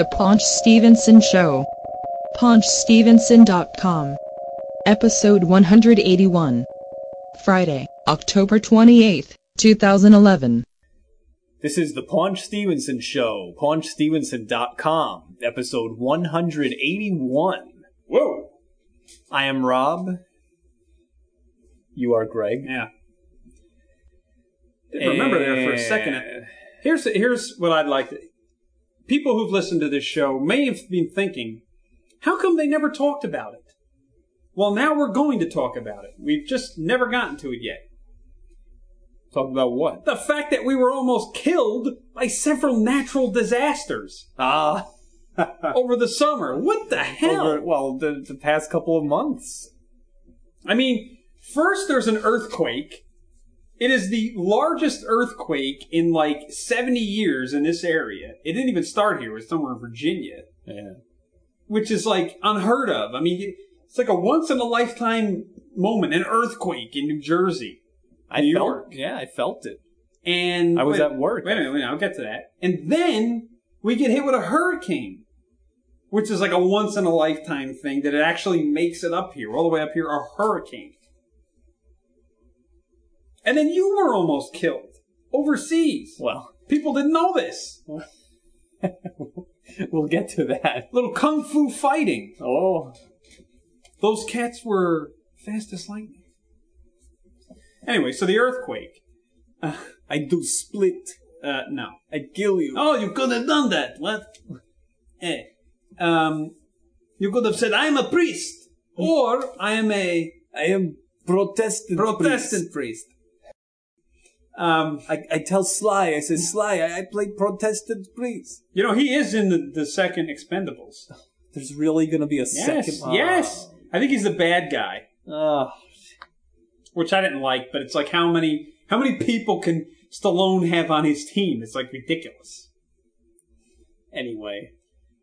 The Paunch Stevenson Show. PaunchStevenson.com. Episode 181. Friday, October 28th, 2011. This is the Paunch Stevenson Show, paunchstevenson.com, episode 181. Whoa. I am Rob. You are Greg. Yeah. Didn't remember there for a second. Here's here's what I'd like to. People who've listened to this show may have been thinking, how come they never talked about it? Well, now we're going to talk about it. We've just never gotten to it yet. Talk about what? The fact that we were almost killed by several natural disasters Ah. over the summer. What the hell? Over, well, the, the past couple of months. I mean, first there's an earthquake. It is the largest earthquake in like 70 years in this area. It didn't even start here. It was somewhere in Virginia, Yeah. which is like unheard of. I mean, it's like a once in a lifetime moment, an earthquake in New Jersey. I New felt, York. Yeah, I felt it. And I was wait- at work. Wait a minute, wait a minute, I'll get to that. And then we get hit with a hurricane, which is like a once in a lifetime thing that it actually makes it up here, all the way up here, a hurricane. And then you were almost killed overseas. Well, People didn't know this. we'll get to that. Little kung fu fighting. Oh. Those cats were fast as lightning. Anyway, so the earthquake. Uh, I do split. uh, no. I kill you. Oh, you could have done that. What? Eh. Um, you could have said, I'm a priest. Or I am a I am Protestant. Protestant priest. Um, I, I tell Sly, I say, Sly, I, I play Protestant priest. you know, he is in the, the second Expendables. There's really gonna be a Yes, second. yes. I think he's the bad guy, Oh. which I didn't like, but it's like how many, how many people can Stallone have on his team? It's like ridiculous. Anyway,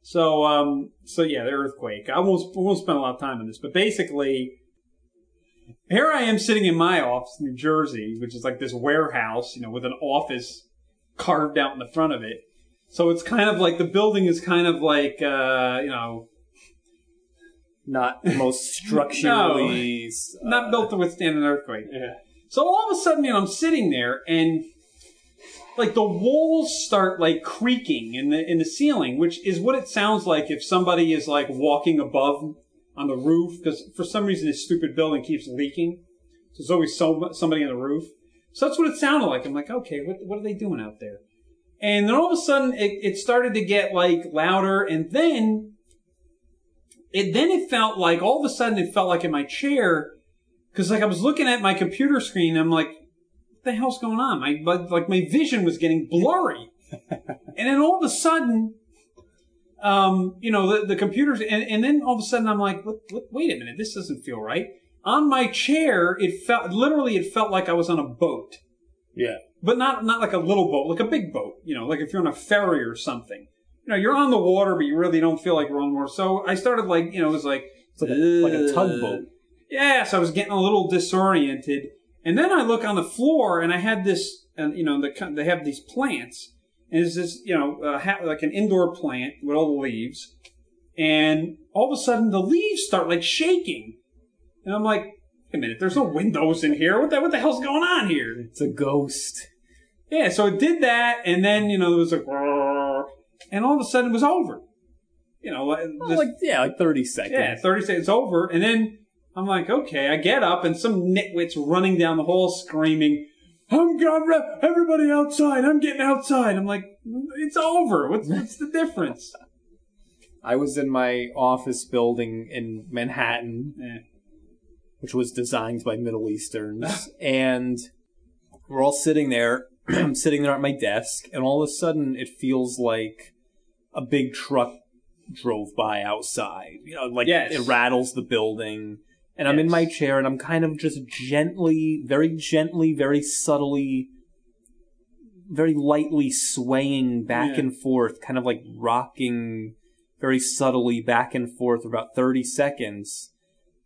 so, um, so yeah, the earthquake. I won't, we won't spend a lot of time on this, but basically, here I am sitting in my office in New Jersey, which is like this warehouse, you know, with an office carved out in the front of it. So it's kind of like the building is kind of like, uh, you know, not most structurally. uh, not built to withstand an earthquake. Yeah. So all of a sudden, you know, I'm sitting there and like the walls start like creaking in the in the ceiling, which is what it sounds like if somebody is like walking above on the roof because for some reason this stupid building keeps leaking. So there's always so, somebody on the roof. So that's what it sounded like. I'm like, okay, what what are they doing out there? And then all of a sudden it, it started to get like louder and then it then it felt like all of a sudden it felt like in my chair because like I was looking at my computer screen, I'm like, what the hell's going on? My like my vision was getting blurry, and then all of a sudden, um, you know, the, the computers, and, and then all of a sudden I'm like, what, what, wait a minute, this doesn't feel right. On my chair, it felt literally it felt like I was on a boat, Yeah. but not not like a little boat, like a big boat. You know, like if you're on a ferry or something. You know, you're on the water, but you really don't feel like you're on water. So I started like, you know, it was like It's like a, like a tugboat. yeah, so I was getting a little disoriented, and then I look on the floor, and I had this, and you know, the, they have these plants, and it's this, you know, uh, ha- like an indoor plant with all the leaves, and all of a sudden the leaves start like shaking, and I'm like, wait a minute, there's no windows in here. What the what the hell's going on here? It's a ghost. Yeah, so it did that, and then you know it was like, and all of a sudden it was over. You know, like, Well, this- like yeah, like thirty seconds. yeah, 30 seconds over. And then I'm like, okay, I get up and some nitwit's running down the hall screaming, I'm going, everybody outside. I'm getting outside. I'm like, it's over. What's, what's the difference? I was in my office building in Manhattan, Eh. which was designed by Middle Easterns, and we're all sitting there. I'm sitting there at my desk, and all of a sudden, it feels like a big truck drove by outside. You know, like Yes. it rattles the building. And I'm in my chair, and I'm kind of just gently, very gently, very subtly, very lightly swaying back Yeah. and forth, kind of like rocking very subtly back and forth for about 30 seconds.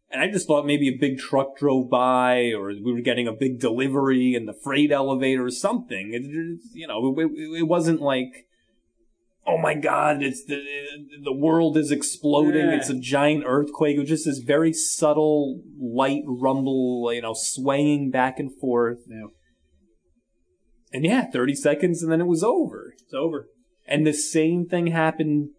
And I just thought maybe a big truck drove by, or we were getting a big delivery in the freight elevator or something. It, it- you know, it, it wasn't like oh my god, it's the the world is exploding. Yeah. It's a giant earthquake. It was just this very subtle, light rumble, you know, swaying back and forth. Yeah. And yeah, 30 seconds and then it was over. It's over. And the same thing happened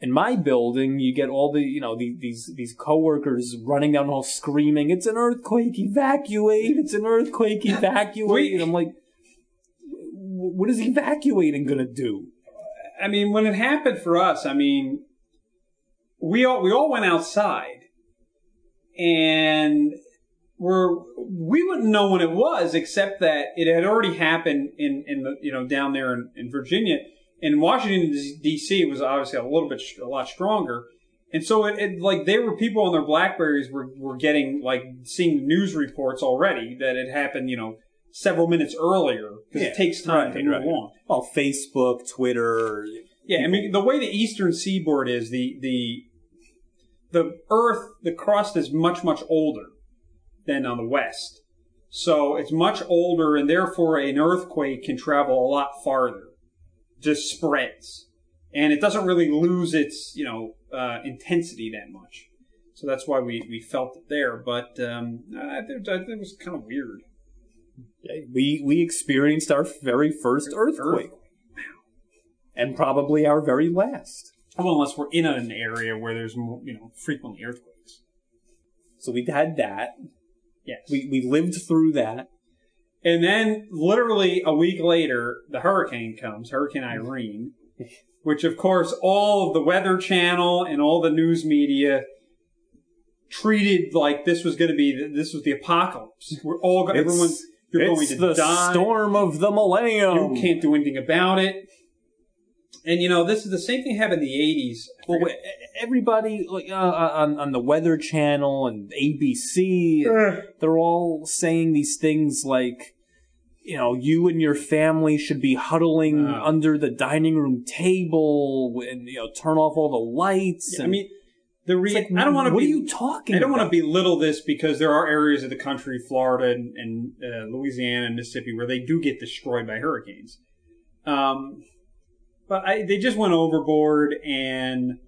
in my building. You get all the, you know, the, these, these coworkers running down the hall screaming, it's an earthquake, evacuate, it's an earthquake, evacuate. And I'm like, what is evacuating gonna do? I mean, when it happened for us, I mean, we all we all went outside, and we're we wouldn't know when it was, except that it had already happened in in the you know down there in, in Virginia. In Washington D.C., it was obviously a little bit a lot stronger, and so it, it like there were people on their Blackberries were were getting like seeing news reports already that it happened, you know. Several minutes earlier because Yeah, it takes time right, to move right. along. Well, Facebook, Twitter. Yeah, I mean the way the eastern seaboard is, the the the Earth, the crust is much much older than on the west, so it's much older, and therefore an earthquake can travel a lot farther, just spreads, and it doesn't really lose its you know uh, intensity that much. So that's why we, we felt it there, but um, I think I think it was kind of weird. We we experienced our very first earthquake, and probably our very last. Well, unless we're in an area where there's more, you know frequently earthquakes. So we had that. Yes. We we lived through that. And then, literally a week later, the hurricane comes, Hurricane Irene, which, of course, all of the Weather Channel and all the news media treated like this was going to be this was the apocalypse. We're all everyone you're going it's to the die. storm of the millennium. You can't do anything about it. And you know, this is the same thing happened in the '80s. Well, everybody like, uh, uh, on on the Weather Channel and ABC, eh. they're all saying these things like, you know, you and your family should be huddling Wow. under the dining room table and you know turn off all the lights. I and mean, the re- like, I don't want to What be. are you talking? I don't want to belittle this because there are areas of the country, Florida and, and uh, Louisiana and Mississippi, where they do get destroyed by hurricanes. Um, but I, they just went overboard, and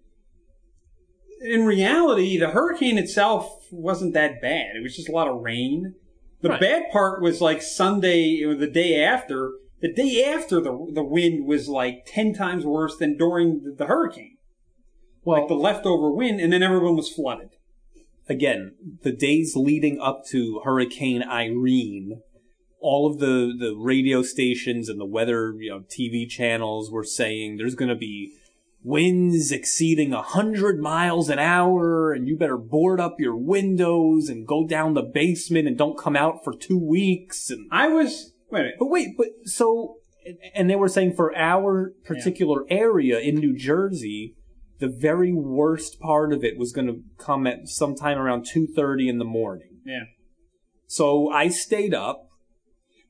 in reality, the hurricane itself wasn't that bad. It was just a lot of rain. The Right. bad part was like Sunday or the day after. The day after the the wind was like ten times worse than during the, the hurricane. Well, Like the leftover wind, and then everyone was flooded. again, the days leading up to Hurricane Irene, all of the, the radio stations and the weather, you know, TV channels were saying there's going to be winds exceeding a hundred miles an hour and you better board up your windows and go down the basement and don't come out for two weeks. And, I was wait a minute. but wait, but so, and they were saying for our particular area in New Jersey, the very worst part of it was going to come at sometime around 2.30 in the morning. Yeah. So I stayed up.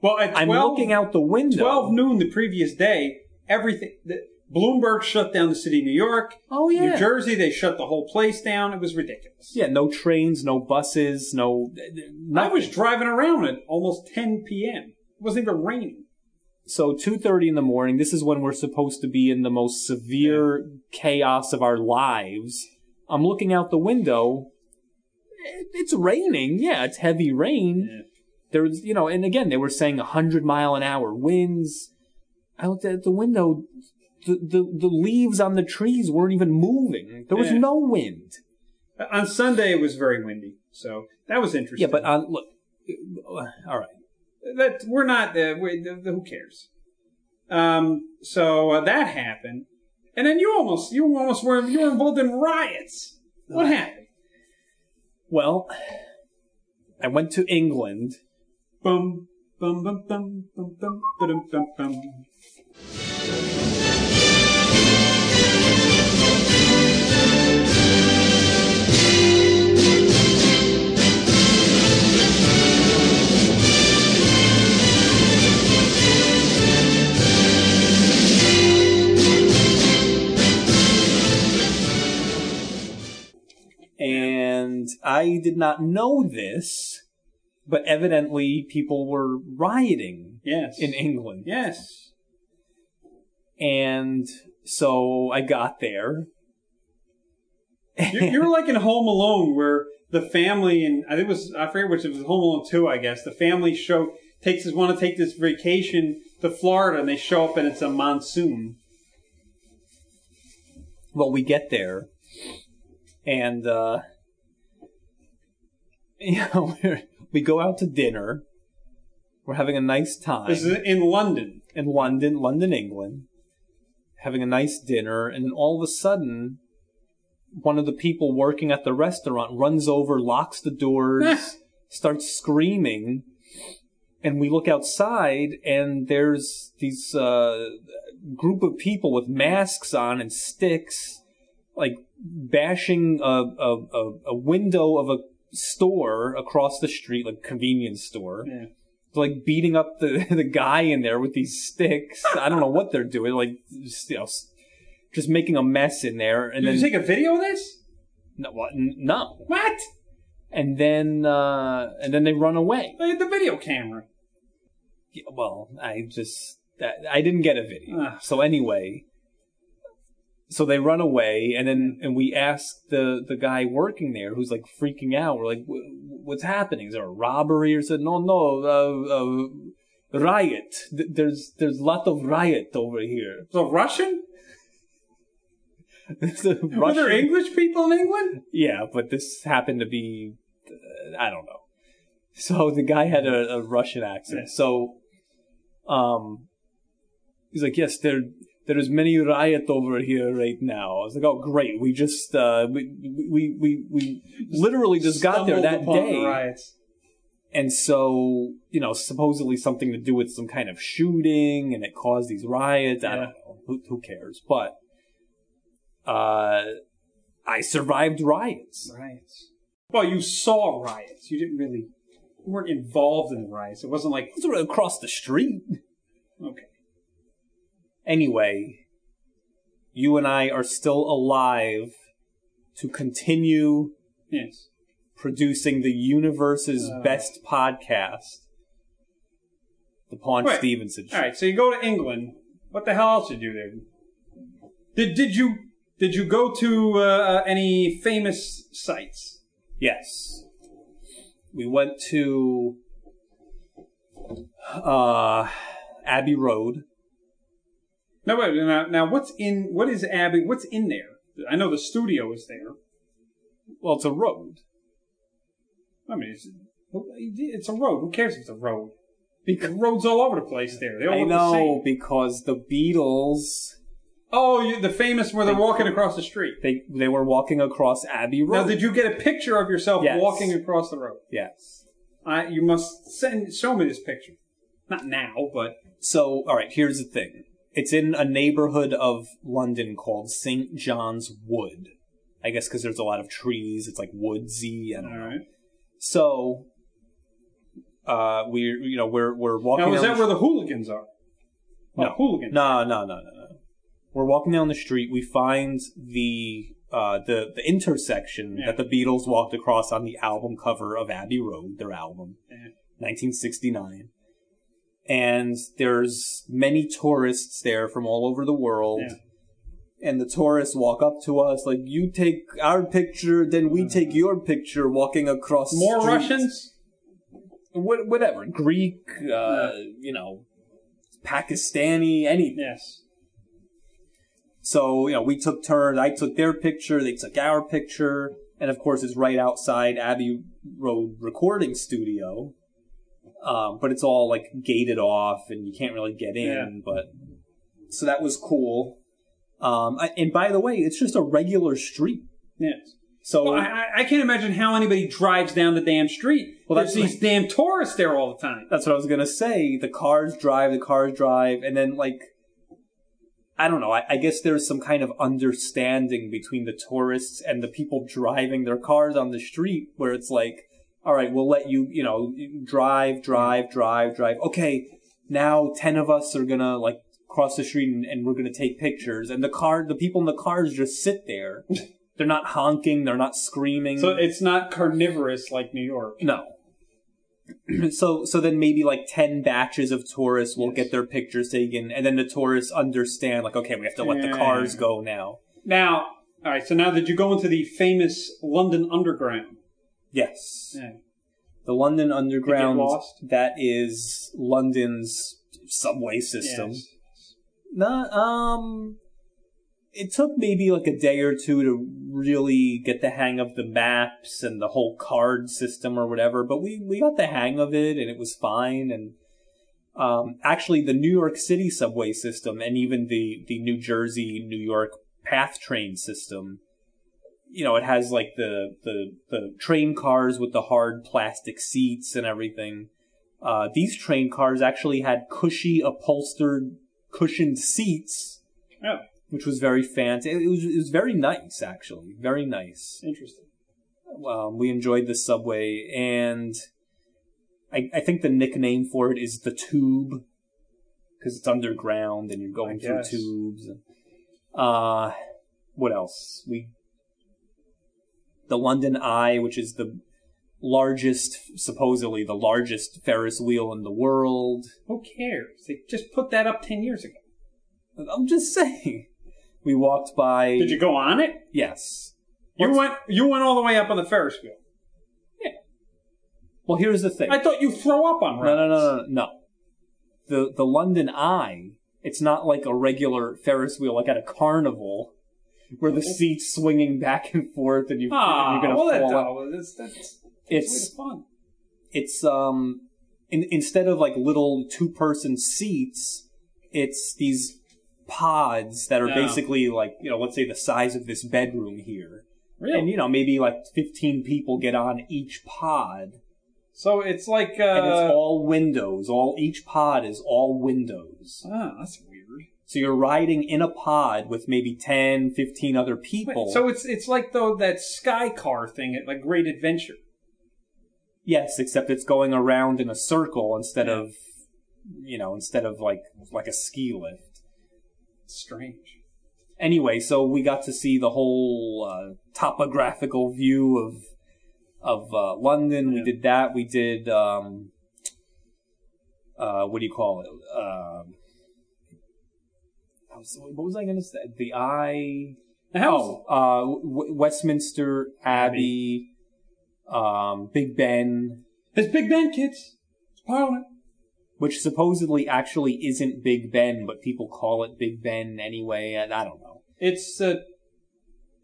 Well, at 12, I'm looking out the window. 12 noon the previous day, everything. The, Bloomberg shut down the city of New York. Oh, yeah. New Jersey, they shut the whole place down. It was ridiculous. Yeah, no trains, no buses, no. I was driving around at almost 10 p.m. It wasn't even raining. So 2.30 in the morning, this is when we're supposed to be in the most severe chaos of our lives. I'm looking out the window. It's raining. Yeah, it's heavy rain. There was, you know, and again, they were saying 100 mile an hour winds. I looked at the window. The, the, the leaves on the trees weren't even moving. There was Yeah. no wind. Uh, on Sunday, it was very windy. So that was interesting. Yeah, but on, look, uh, all right that we're not uh, we, the, the, who cares. Um, so uh, that happened, and then you almost you almost were you were involved in riots. What uh-huh. happened? Well, I went to England. Bum bum bum bum bum bum bum bum. bum. And I did not know this, but evidently people were rioting Yes. in England. Yes. And So I got there. You're, you're like in Home Alone, where the family and I think it was I forget which it was Home Alone two, I guess. The family show takes this want to take this vacation to Florida, and they show up and it's a monsoon. Well, we get there, and uh, you know we're, we go out to dinner. We're having a nice time. This is in London. in London, London, England, having a nice dinner, and then all of a sudden, one of the people working at the restaurant runs over, locks the doors, starts screaming, and we look outside, and there's these uh, group of people with masks on and sticks, like bashing a, a, a, window of a store across the street, like convenience store Yeah. like beating up the the guy in there with these sticks. I don't know what they're doing. Like, just, you know, just making a mess in there. And Did then you take a video of this? no, what? No. What? And then uh, and then they run away. Look at the video camera. Yeah, Well, I just I didn't get a video. Ugh. So anyway, so they run away, and then and we ask the the guy working there, who's like freaking out. We're like, "Wh- "What's happening? Is there a robbery?" Or said, "No, no, uh, uh, riot. Th- There's there's a lot of riot over here." So Russian? A Were there English people in England? Yeah, but this happened to be, uh, I don't know. So the guy had a, a Russian accent. Yeah. So, um, he's like, yes, there, there is many riot over here right now. I was like, oh, great. We just, uh, we, we, we, we literally just got there that day. Riots. And so, you know, supposedly something to do with some kind of shooting and it caused these riots. I Yeah. don't know. Who, who cares? But, uh, I survived riots. Riots. Well, you saw riots. You didn't really. You weren't involved in the riots. It wasn't like It was right across the street. okay. Anyway, you and I are still alive to continue Yes. producing the universe's Uh. best podcast, the Paunch Wait. Stevenson Show. All right. So you go to England. What the hell else did you do there? Did did you did you go to uh, any famous sites? Yes. We went to uh, Abbey Road. No, wait. Now, now, what's in what is Abbey? What's in there? I know the studio is there. Well, it's a road. I mean, it's, it's a road. Who cares if it's a road? Because Roads all over the place there. They all I look the know same. because the Beatles Oh, you, the famous where they're walking across the street. they they were walking across Abbey Road. Now, did you get a picture of yourself Yes. walking across the road? yes. I, you must send show me this picture. Not now, but So, all right, here's the thing. It's in a neighborhood of London called St. John's Wood. I guess because there's a lot of trees. It's like woodsy. I don't all know. right. So, uh, we're you know we're we're walking. Now, is that the where the hooligans are? Oh, No. hooligans. No, no, no, no, no. We're walking down the street. We find the uh, the the intersection Yeah. that the Beatles walked across on the album cover of Abbey Road, their album, Yeah. 1969. And there's many tourists there from all over the world. Yeah. And the tourists walk up to us like, "You take our picture, then we take your picture." Walking across Mm-hmm. More street." Russians? Wha- whatever, Greek, uh, you know, Pakistani, anything. Yes. So, you know, we took turns. I took their picture, they took our picture, and of course it's right outside Abbey Road recording studio. Um, but it's all like gated off and you can't really get in, but so that was cool. Um, I, and by the way, it's just a regular street. Yes. So Well, I, I- can't imagine how anybody drives down the damn street. Well, There's these damn tourists there all the time. That's what I was gonna say. The cars drive, the cars drive, and then like, I don't know. I, I guess there's some kind of understanding between the tourists and the people driving their cars on the street, where it's like, all right, we'll let you, you know, drive, drive, drive, drive. Okay, now ten of us are gonna like cross the street and, and we're gonna take pictures, and the car, the people in the cars just sit there. they're not honking, they're not screaming. So it's not carnivorous like New York. no, so so then maybe like 10 batches of tourists will Yes. get their pictures taken and then the tourists understand like okay we have to let the cars go now Now, all right. So now, that you go into the famous London Underground? Yes Yeah. the london underground that is london's subway system Yes. Not, um, it took maybe like a day or two to really get the hang of the maps and the whole card system or whatever, but we, we got the hang of it and it was fine. And, um, actually the New York City subway system and even the, the New Jersey, New York path train system, you know, it has like the, the, the train cars with the hard plastic seats and everything. Uh, these train cars actually had cushy upholstered cushioned seats, Oh, which was very fancy. It was, it was very nice, actually. Very nice. interesting. Um, we enjoyed the subway, and I, I think the nickname for it is the tube, because it's underground and you're going through tubes. Uh, what else? We the London Eye, which is the largest, supposedly the largest Ferris wheel in the world. Who cares? They just put that up ten years ago. I'm just saying. We walked by. Did you go on it? Yes. You What's- went. You went all the way up on the Ferris wheel. Yeah. Well, here's the thing. I thought you throw up on Rides. No, no, no, no, no. The the London Eye. It's not like a regular Ferris wheel, like at a carnival, where the seats swinging back and forth, and you Ah, you're gonna well, that, fall. out. oh, that's, that's, that's It's fun. it's um in, instead of like little two person seats, it's these pods that are Yeah. basically like you know let's say the size of this bedroom here, Really? and you know maybe like fifteen people get on each pod. so it's like. Uh, and it's all windows. All each pod is all windows. ah, that's. So you're riding in a pod with maybe 10, 15 other Wait, people. so it's it's like though that sky car thing at like Great Adventure. yes, except it's going around in a circle instead Yeah. of, you know, instead of like like a ski lift. Strange. Anyway, so we got to see the whole uh, topographical view of of uh, London. Yeah. We did that. We did um, uh, what do you call it? Um, what was I going to say? The eye. Oh, uh, w- Westminster Abbey, um, Big Ben, it's Big Ben, kids. It's Parliament. which supposedly actually isn't Big Ben, but people call it Big Ben anyway, and I don't know. It's uh,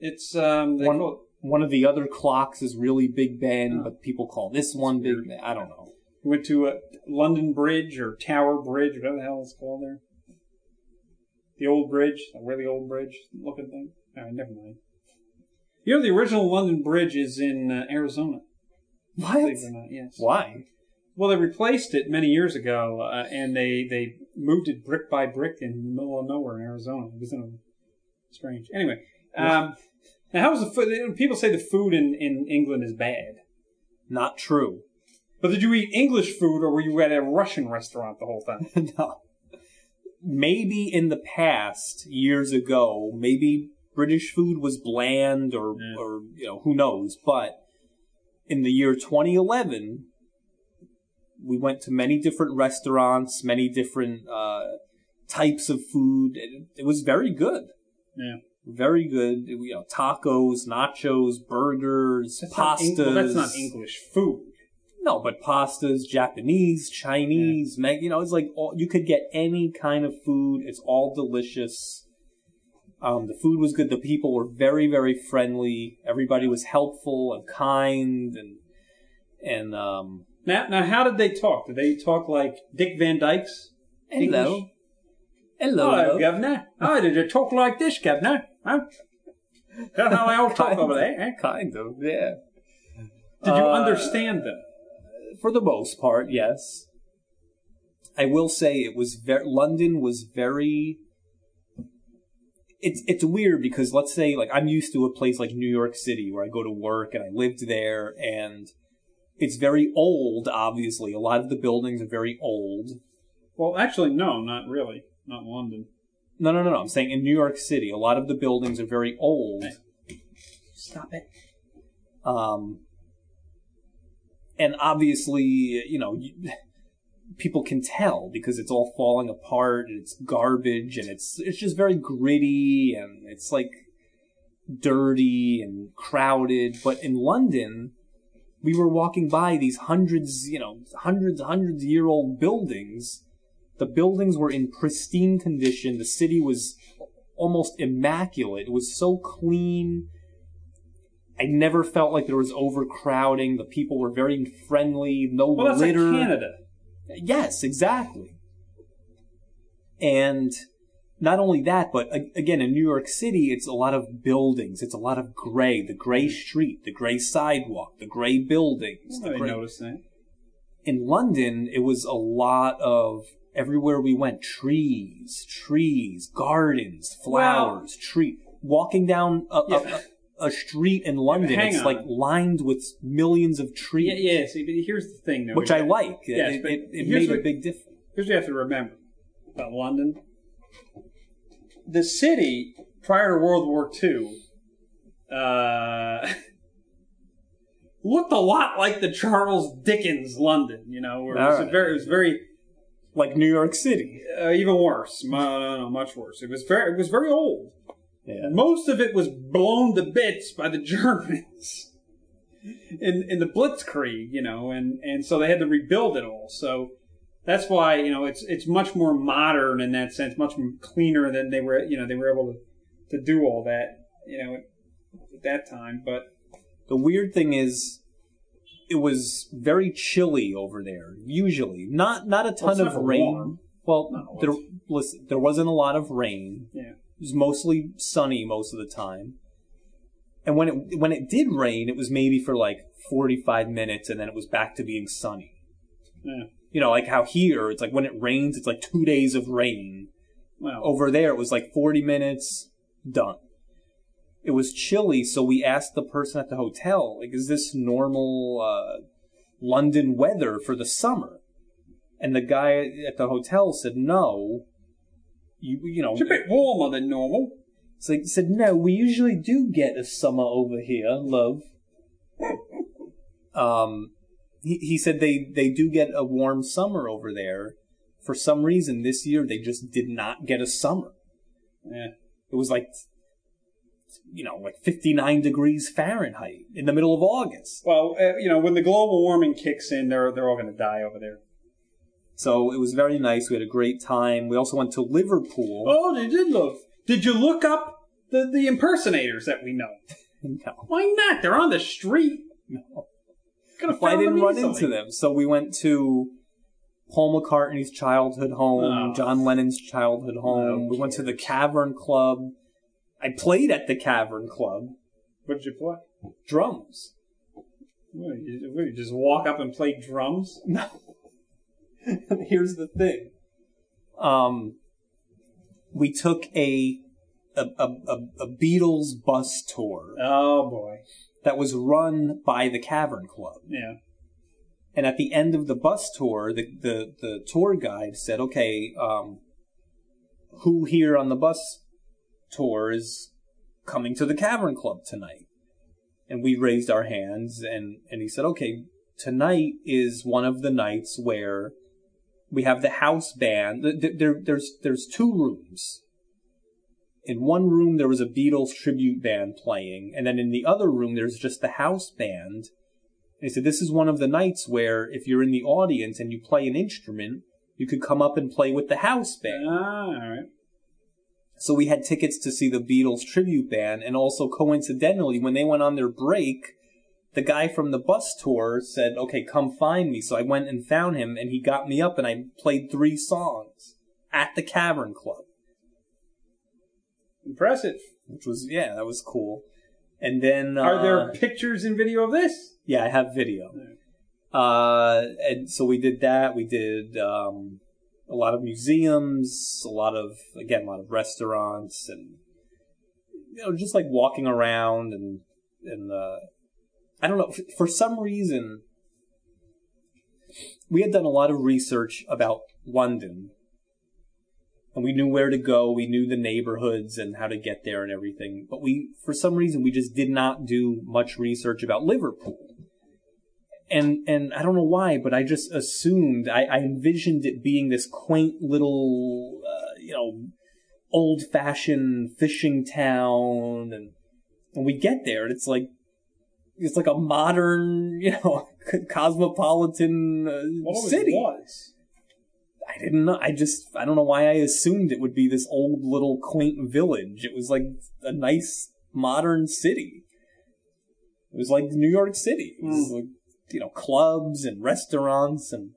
it's um, they One- call it One of the other clocks is really Big Ben, but people call this one Big. Ben. I don't know. We went to uh, London Bridge or Tower Bridge, whatever the hell it's called there. The old bridge, the really old bridge looking thing. All right, never mind. You know, the original London Bridge is in uh, Arizona. What? Believe it or not, yes. Why? Well, they replaced it many years ago, uh, and they they moved it brick by brick in the middle of nowhere in Arizona. It was in a, strange. Anyway, um, now how was the food? People say the food in in England is bad. Not true. But did you eat English food or were you at a Russian restaurant the whole time? no. Maybe in the past, years ago, maybe British food was bland or, or, you know, who knows. But in the year 2011, we went to many different restaurants, many different, uh, types of food. It, it was very good. Yeah. Very good. You know, tacos, nachos, burgers, That's not pastas. Eng- well, that's not English food. No, but pastas, Japanese, Chinese, Meg, you know, it's like all, you could get any kind of food. It's all delicious. Um, the food was good. The people were very, very friendly. Everybody was helpful and kind, and and um, Now, now, how did they talk? Did they talk like Dick Van Dyke's? hello, English? hello, Hello. Governor. Oh, did you talk like this, Governor? Huh? That's how they all talk over there. Eh? kind of, yeah. Did you Uh, understand them? For the most part, yes. I will say it was very London was very. It's it's weird because let's say like I'm used to a place like New York City where I go to work and I lived there and it's very old. Obviously, a lot of the buildings are very old. Well, actually, no, not really. Not London. No, no, no, no. I'm saying in New York City, a lot of the buildings are very old. Stop it. Um, and obviously, you know, people can tell because it's all falling apart and it's garbage and it's it's just very gritty and it's like dirty and crowded. But in London, we were walking by these hundreds, you know, hundreds, hundreds year old buildings. The buildings were in pristine condition. The city was almost immaculate. It was so clean. I never felt like there was overcrowding. The people were very friendly. No Well, that's litter. like Canada. Yes, exactly. And not only that, but again, in New York City, it's a lot of buildings. It's a lot of gray, the gray street, the gray sidewalk, the gray buildings. I The gray... noticed that. In London, it was a lot of everywhere we went, trees, trees, gardens, flowers, tree. Walking down a, Yeah. a, a, street in London, hang it's on. like lined with millions of trees, Yeah, yeah. See, but here's the thing, though. which I like. Yes, it it, it made a big difference. Here's what you have to remember about London. The city, prior to World War II, uh, looked a lot like the Charles Dickens London. You know, where it was a very, it was very Like New York City. uh, even worse. No, no, no, much worse. It was very, it was very old. Yeah. Most of it was blown to bits by the Germans in in the Blitzkrieg, you know, and and so they had to rebuild it all. So that's why you know it's it's much more modern in that sense, much cleaner than they were. You know, they were able to to do all that, you know, at that time. But The weird thing is, it was very chilly over there. Usually, not not a ton it's of rain. warm. Well, No, there listen, there wasn't a lot of rain. yeah, It was mostly sunny most of the time. And when it when it did rain, it was maybe for like forty five minutes, and then it was back to being sunny. yeah. You know, like how here it's like when it rains, it's like two days of rain. Well, Over there, it was like 40 minutes, done. It was chilly, so we asked the person at the hotel, like, is this normal uh, London weather for the summer? And the guy at the hotel said, no. You, you know, it's a bit warmer than normal. so he said, no, we usually do get a summer over here, love. um, he, he said they, they do get a warm summer over there. For some reason, this year they just did not get a summer. Yeah. It was like, you know, like 59 degrees Fahrenheit in the middle of August. Well, uh, you know, when the global warming kicks in, they're they're all going to die over there. So it was very nice. We had a great time. We also went to Liverpool. Oh, they did look. Did you look up the, the impersonators that we know? No. Why not? They're on the street. No. Could have Well, I didn't run into them. So we went to Paul McCartney's childhood home, Oh. John Lennon's childhood home. We went to the Cavern Club. I played at the Cavern Club. What did you play? Drums. What, you, what, you just walk up and play drums? No. Here's the thing. Um, we took a a, a, a, a Beatles bus tour Oh boy. that was run by the Cavern Club. Yeah. And at the end of the bus tour, the, the, the tour guide said, okay, um, who here on the bus tour is coming to the Cavern Club tonight? And we raised our hands and, and he said, okay, tonight is one of the nights where we have the house band. Th- th- There, there's, there's two rooms. In one room, there was a Beatles tribute band playing, and then in the other room, there's just the house band. And he said, This is one of the nights where if you're in the audience and you play an instrument, you could come up and play with the house band. Ah, all right. So we had tickets to see the Beatles tribute band, and also coincidentally, when they went on their break, the guy from the bus tour said, Okay, come find me. So I went and found him, and he got me up, and I played three songs at the Cavern Club, Impressive. which was, yeah, that was cool. And then. Are uh, there pictures and video of this? Yeah, I have video. Uh, and so we did that. We did um, a lot of museums, a lot of again, a lot of restaurants, and you know, just like walking around and and uh, I don't know. For some reason, we had done a lot of research about London, and we knew where to go. We knew the neighborhoods and how to get there and everything. But we, for some reason, we just did not do much research about Liverpool. and and I don't know why, but I just assumed I, I envisioned it being this quaint little, uh, you know, old fashioned fishing town, and and we get there, and it's like it's like a modern, you know, cosmopolitan uh, city. was. I didn't know. I just I don't know why I assumed it would be this old little quaint village. It was like a nice modern city. It was like New York City. It was like you know clubs and restaurants and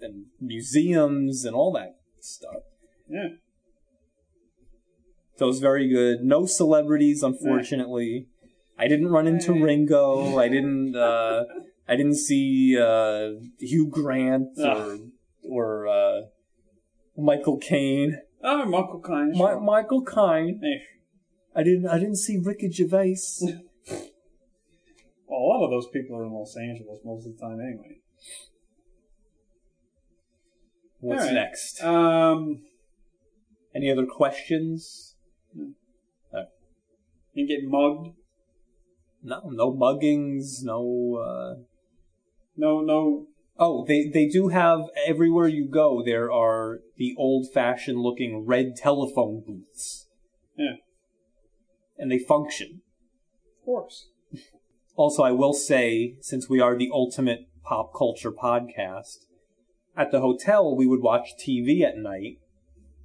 and museums and all that stuff. Yeah. So it was very good. No celebrities, unfortunately. I didn't run into Ringo. I didn't. Uh, I didn't see uh, Hugh Grant or Ugh. or uh, Michael Caine. Oh, Michael Caine. Sure. Michael Caine. I didn't. I didn't see Ricky Gervais. Well, a lot of those people are in Los Angeles most of the time anyway. What's right. next? Um, Any other questions? you get mugged. No. No muggings. No. Uh... No, no. Oh, they they do have everywhere you go. There are the old fashioned looking red telephone booths. Yeah. And they function. Of course. Also, I will say, since we are the ultimate pop culture podcast, at the hotel we would watch TV at night,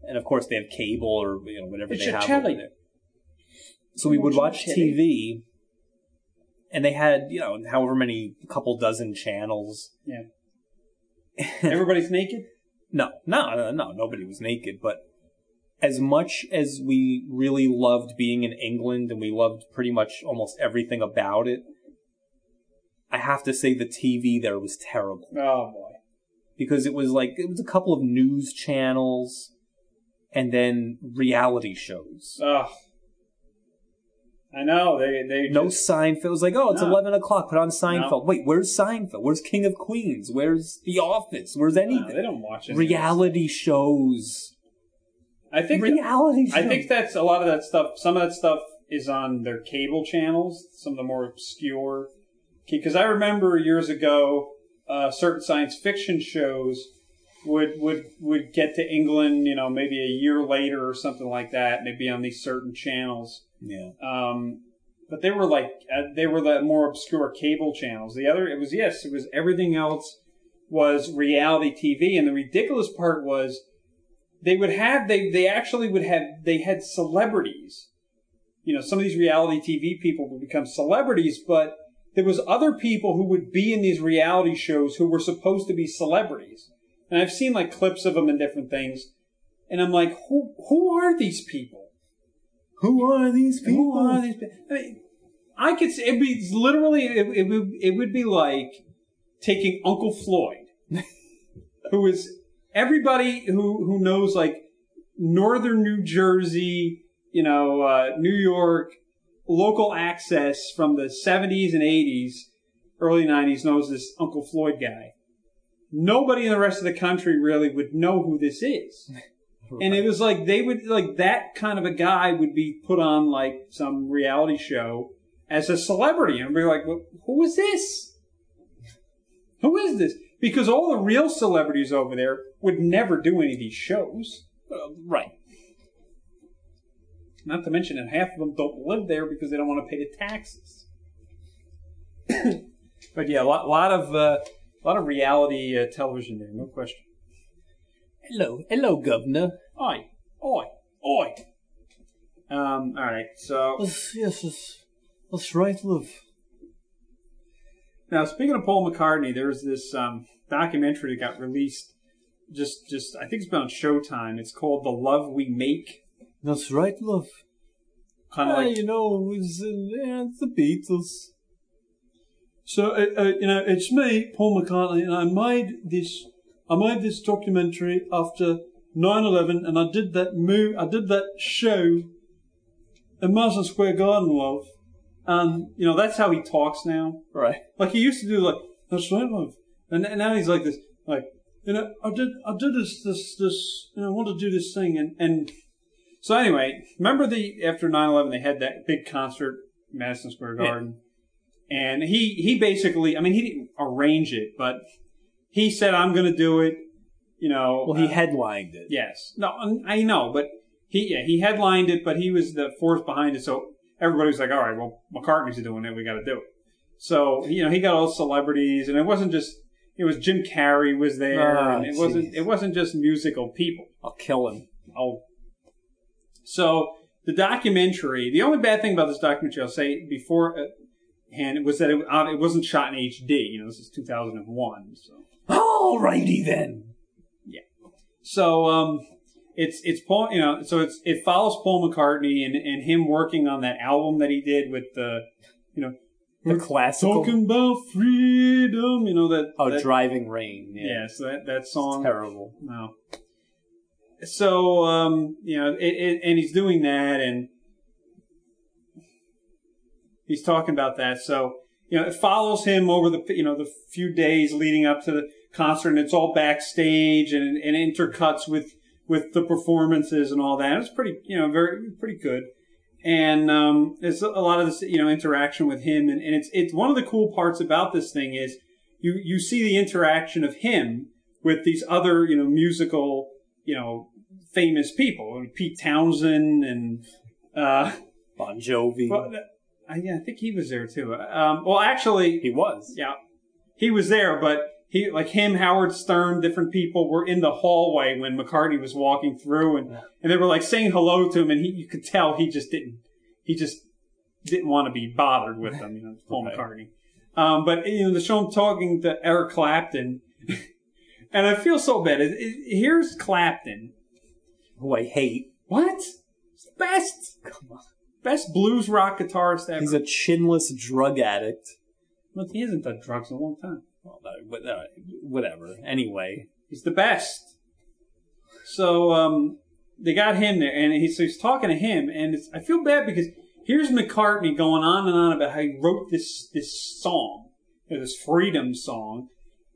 and of course they have cable or you know whatever It's they have. telly. So we would Watch TV, and they had you know however many couple dozen channels. Yeah. Everybody's naked. No, no, no, no, nobody was naked, but as much as we really loved being in England and we loved pretty much almost everything about it, I have to say the TV there was terrible. Oh boy. Because it was like, it was a couple of news channels and then reality shows. Ugh. I know they they No just, Seinfeld. It was like, oh, it's No. 11 o'clock, put on Seinfeld. Wait, where's Seinfeld? Where's King of Queens? Where's The Office? Where's no, anything? they don't watch it. reality shows. I think reality shows. I think that's a lot of that stuff. Some of that stuff is on their cable channels. Some of the more obscure. Because I remember years ago, uh, certain science fiction shows would would would get to England. You know, maybe a year later or something like that. Maybe on these certain channels. Yeah. Um, but they were like uh, they were the more obscure cable channels. The other, it was yes, it was everything else was reality TV, and the ridiculous part was they would have they they actually would have they had celebrities. You know, some of these reality TV people would become celebrities, but there was other people who would be in these reality shows who were supposed to be celebrities. And I've seen like clips of them and different things, and I'm like, who who are these people? Who are these Who are these people? I mean, I could say it'd be literally it, it would it would be like taking Uncle Floyd, who is everybody who who knows like northern New Jersey, you know, uh, New York, local access from the seventies and eighties, early nineties knows this Uncle Floyd guy. Nobody in the rest of the country really would know who this is. And it was like they would like that kind of a guy would be put on like some reality show as a celebrity and be like, well, who is this? Who is this? Because all the real celebrities over there would never do any of these shows. Uh, right. Not to mention that half of them don't live there because they don't want to pay the taxes. but yeah, a lot, lot of uh, lot of reality uh, television there, no question. Hello, hello, governor. Oi, oi, oi. Um, all right, so Yes, yes, yes. That's right, love. Now, speaking of Paul McCartney, there's this um, documentary that got released. Just, just I think it's been on Showtime. It's called "The Love We Make." That's right, love. Kind of Ah, like you know, it's, uh, yeah, it's the Beatles. so. Uh, uh, you know, it's me, Paul McCartney, and I made this. I made this documentary after 9/11, and I did that move. I did that show in Madison Square Garden, love. And you know that's how he talks now. Right. Like he used to do, like that's right, love. And, and now he's like this, like you know, I did, I did this, this, this. You know, I want to do this thing, and and so anyway, remember the after 9-11, they had that big concert, Madison Square Yeah. Garden, and he he basically, I mean, he didn't arrange it, but he said, "I'm going to do it." You know, Well, he uh, headlined it. Yes. No, I know, but he yeah, he headlined it, but he was the force behind it. So everybody was like, "All right, well, McCartney's doing it. We got to do it." So you know, he got all celebrities, and it wasn't just it was Jim Carrey was there, Ah, and it wasn't it wasn't just musical people. I'll kill him. Oh, so the documentary. The only bad thing about this documentary, I'll say before. Uh, and was that it, uh, it wasn't shot in HD. You know, this is 2001. So Alrighty then. Yeah. So um, it's it's Paul, you know, so it's it follows Paul McCartney and and him working on that album that he did with the, you know, The classical. talking about freedom, you know that. Oh, that, Driving Rain. Yeah. Yeah, so that that song. Terrible. No. So um, you know, it, it, and he's doing that, and he's talking about that. So you know, it follows him over the you know the few days leading up to the concert, and it's all backstage and and intercuts with with the performances and all that. It's pretty you know very pretty good. And um, there's a lot of this, you know, interaction with him, and, and it's it's one of the cool parts about this thing is you you see the interaction of him with these other, you know, musical, you know, famous people, Pete Townshend and uh, Bon Jovi. well, I, yeah, I think he was there too. Um, well, actually, he was. yeah, he was there, but he like him, Howard Stern, different people were in the hallway when McCartney was walking through, and and they were like saying hello to him, and he you could tell he just didn't he just didn't want to be bothered with them, you know, Paul. McCartney. Um, but you know, the show him talking to Eric Clapton, and I feel so bad. It, it, here's Clapton. Who I hate. What? He's the best, Come on. best blues rock guitarist ever. He's a chinless drug addict. but he hasn't done drugs in a long time. Well, no, but uh, whatever. Anyway, He's the best. So um, they got him there, and he's, so he's talking to him, and it's, I feel bad because here's McCartney going on and on about how he wrote this this song, this freedom song,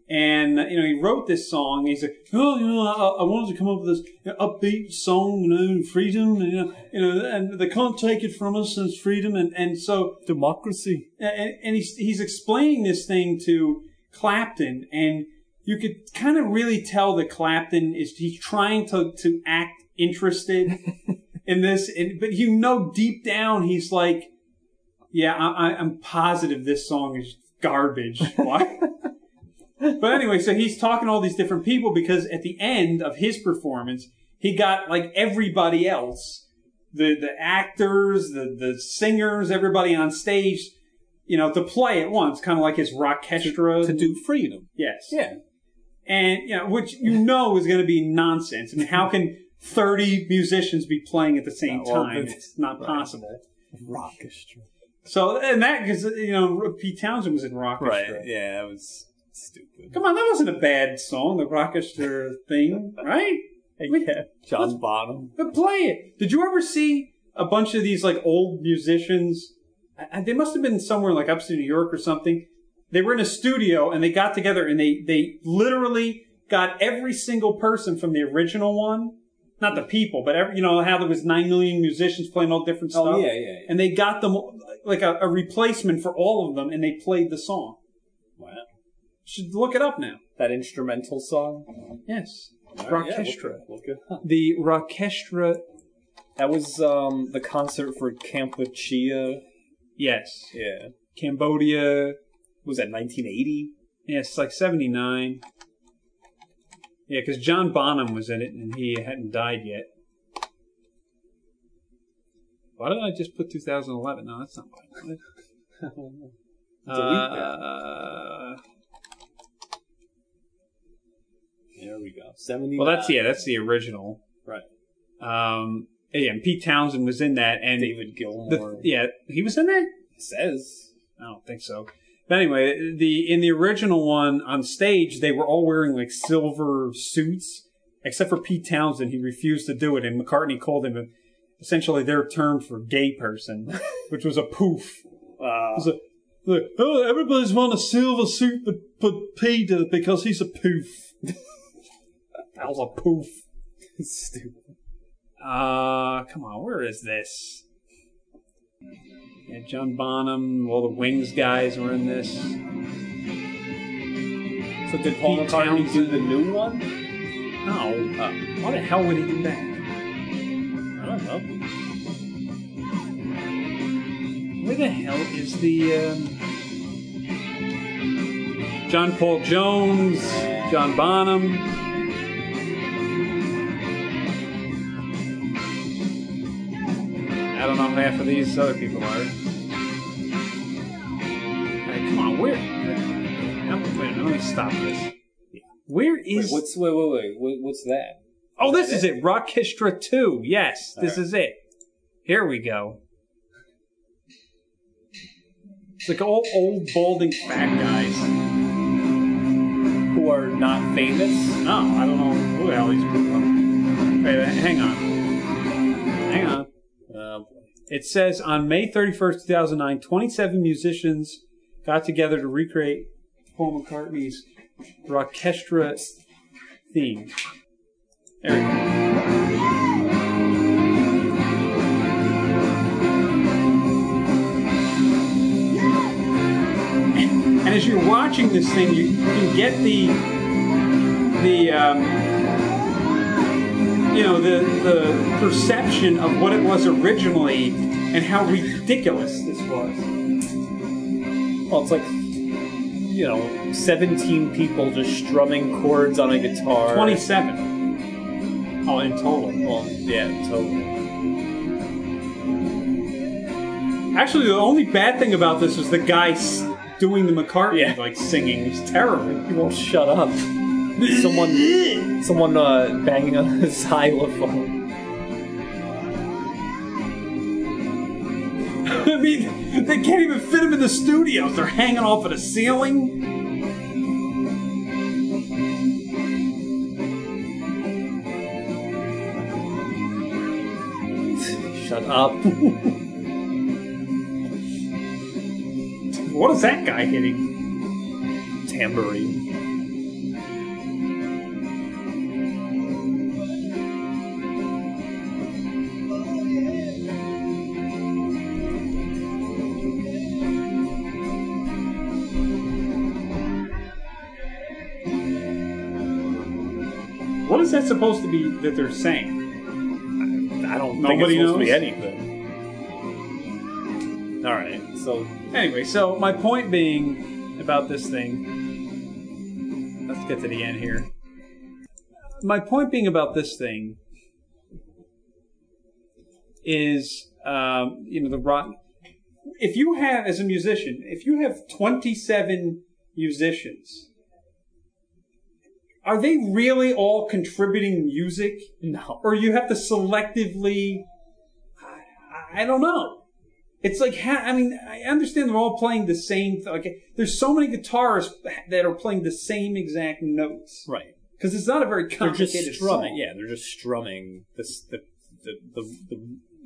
and you know he wrote this song. He's like, oh, you know, I, I wanted to come up with this you know, upbeat song, you know, freedom, and, you know, you know, and they can't take it from us as freedom, and and so democracy. and, and he's he's explaining this thing to Clapton, and you could kind of really tell that Clapton is he's trying to to act interested in this, and, but you know deep down he's like, yeah, I, I, I'm positive this song is garbage. Why? but anyway, so he's talking to all these different people because at the end of his performance, he got like everybody else, the the actors, the the singers, everybody on stage, you know, to play at once, kind of like his rockestra. To do freedom. yes, Yeah. and you know, which you know is going to be nonsense. I mean, how can thirty musicians be playing at the same well, time? It's not right. possible. Rockestra. So, and that because you know, Pete Townshend was in rockestra. Right. Yeah, that was stupid. Come on, that wasn't a bad song, the rockestra thing, right? Yeah. John Bonham. But play it. Did you ever see a bunch of these like old musicians? I- They must have been somewhere like upstate New York or something. They were in a studio and they got together and they they literally got every single person from the original one, not the people, but every you know how there was nine million musicians playing all different stuff. Oh yeah, yeah. yeah. And they got them like a, a replacement for all of them, and they played the song. Wow. Should look it up now. That instrumental song. Yes, All right, yeah, look, look up. the Rockestra. That was um the concert for Kampuchea. Yes, Yeah. Cambodia. Was that 1980? Yeah, it's like 79. Yeah, because John Bonham was in it and he hadn't died yet. Why did I just put 2011? No, that's not right. Delete that. Uh, There we go. 70. well, that's yeah, that's the original. Right. Um, yeah, and Pete Townshend was in that, and David the, Gilmour. yeah, he was in that. says. I don't think so. But anyway, the in the original one on stage, they were all wearing like silver suits, except for Pete Townshend. He refused to do it, and McCartney called him a, essentially their term for gay person, which was a poof. Uh, It was a- like, oh, everybody's want a silver suit, but but Peter because he's a poof. that was a poof. stupid. Uh, come on, where is this? Yeah, John Bonham, all the Wings guys were in this. So did Paul Pete McCartney do Townshend. the new one? No, Uh, why the hell would he do that? I don't know. Where the hell is the um, John Paul Jones, John Bonham? I don't know who half of these other people are. Hey, come on, where? Wait let me stop this. Where is? Wait, what's wait wait wait what, what's that? oh, this is it. Rockestra Two. Yes, this is it. Here we go. It's like all old balding fat guys. Who are not famous? No, I don't know who the hell these people are. Wait, hang on. Hang on. Uh, It says on May 31st, 2009, 27 musicians got together to recreate Paul McCartney's Rockestra theme. There we go. And as you're watching this thing, you can get the the um, you know the the perception of what it was originally and how ridiculous this was. well, it's like you know, seventeen people just strumming chords on a guitar. Twenty-seven. Oh, in total. Well, yeah, totally. Actually, the only bad thing about this was the guy doing the McCartney Yeah. like singing. It was terrible. He won't shut up. Someone, someone uh, banging on the xylophone. I mean, they can't even fit him in the studios. They're hanging off of the ceiling. Shut up. What is that guy hitting? Tambourine. What is that supposed to be that they're saying? I don't think Nobody it's supposed to be anything. All right, so Anyway, so my point being about this thing. Let's get to the end here. My point being about this thing is, um, you know, the rock. If you have, as a musician, if you have 27 musicians, are they really all contributing music? no. or you have to selectively I, I don't know it's like ha- i mean i understand they're all playing the same th- like there's so many guitarists that are playing the same exact notes Right. because it's not a very They're complicated just strumming. song. Yeah, they're just strumming this the the, the the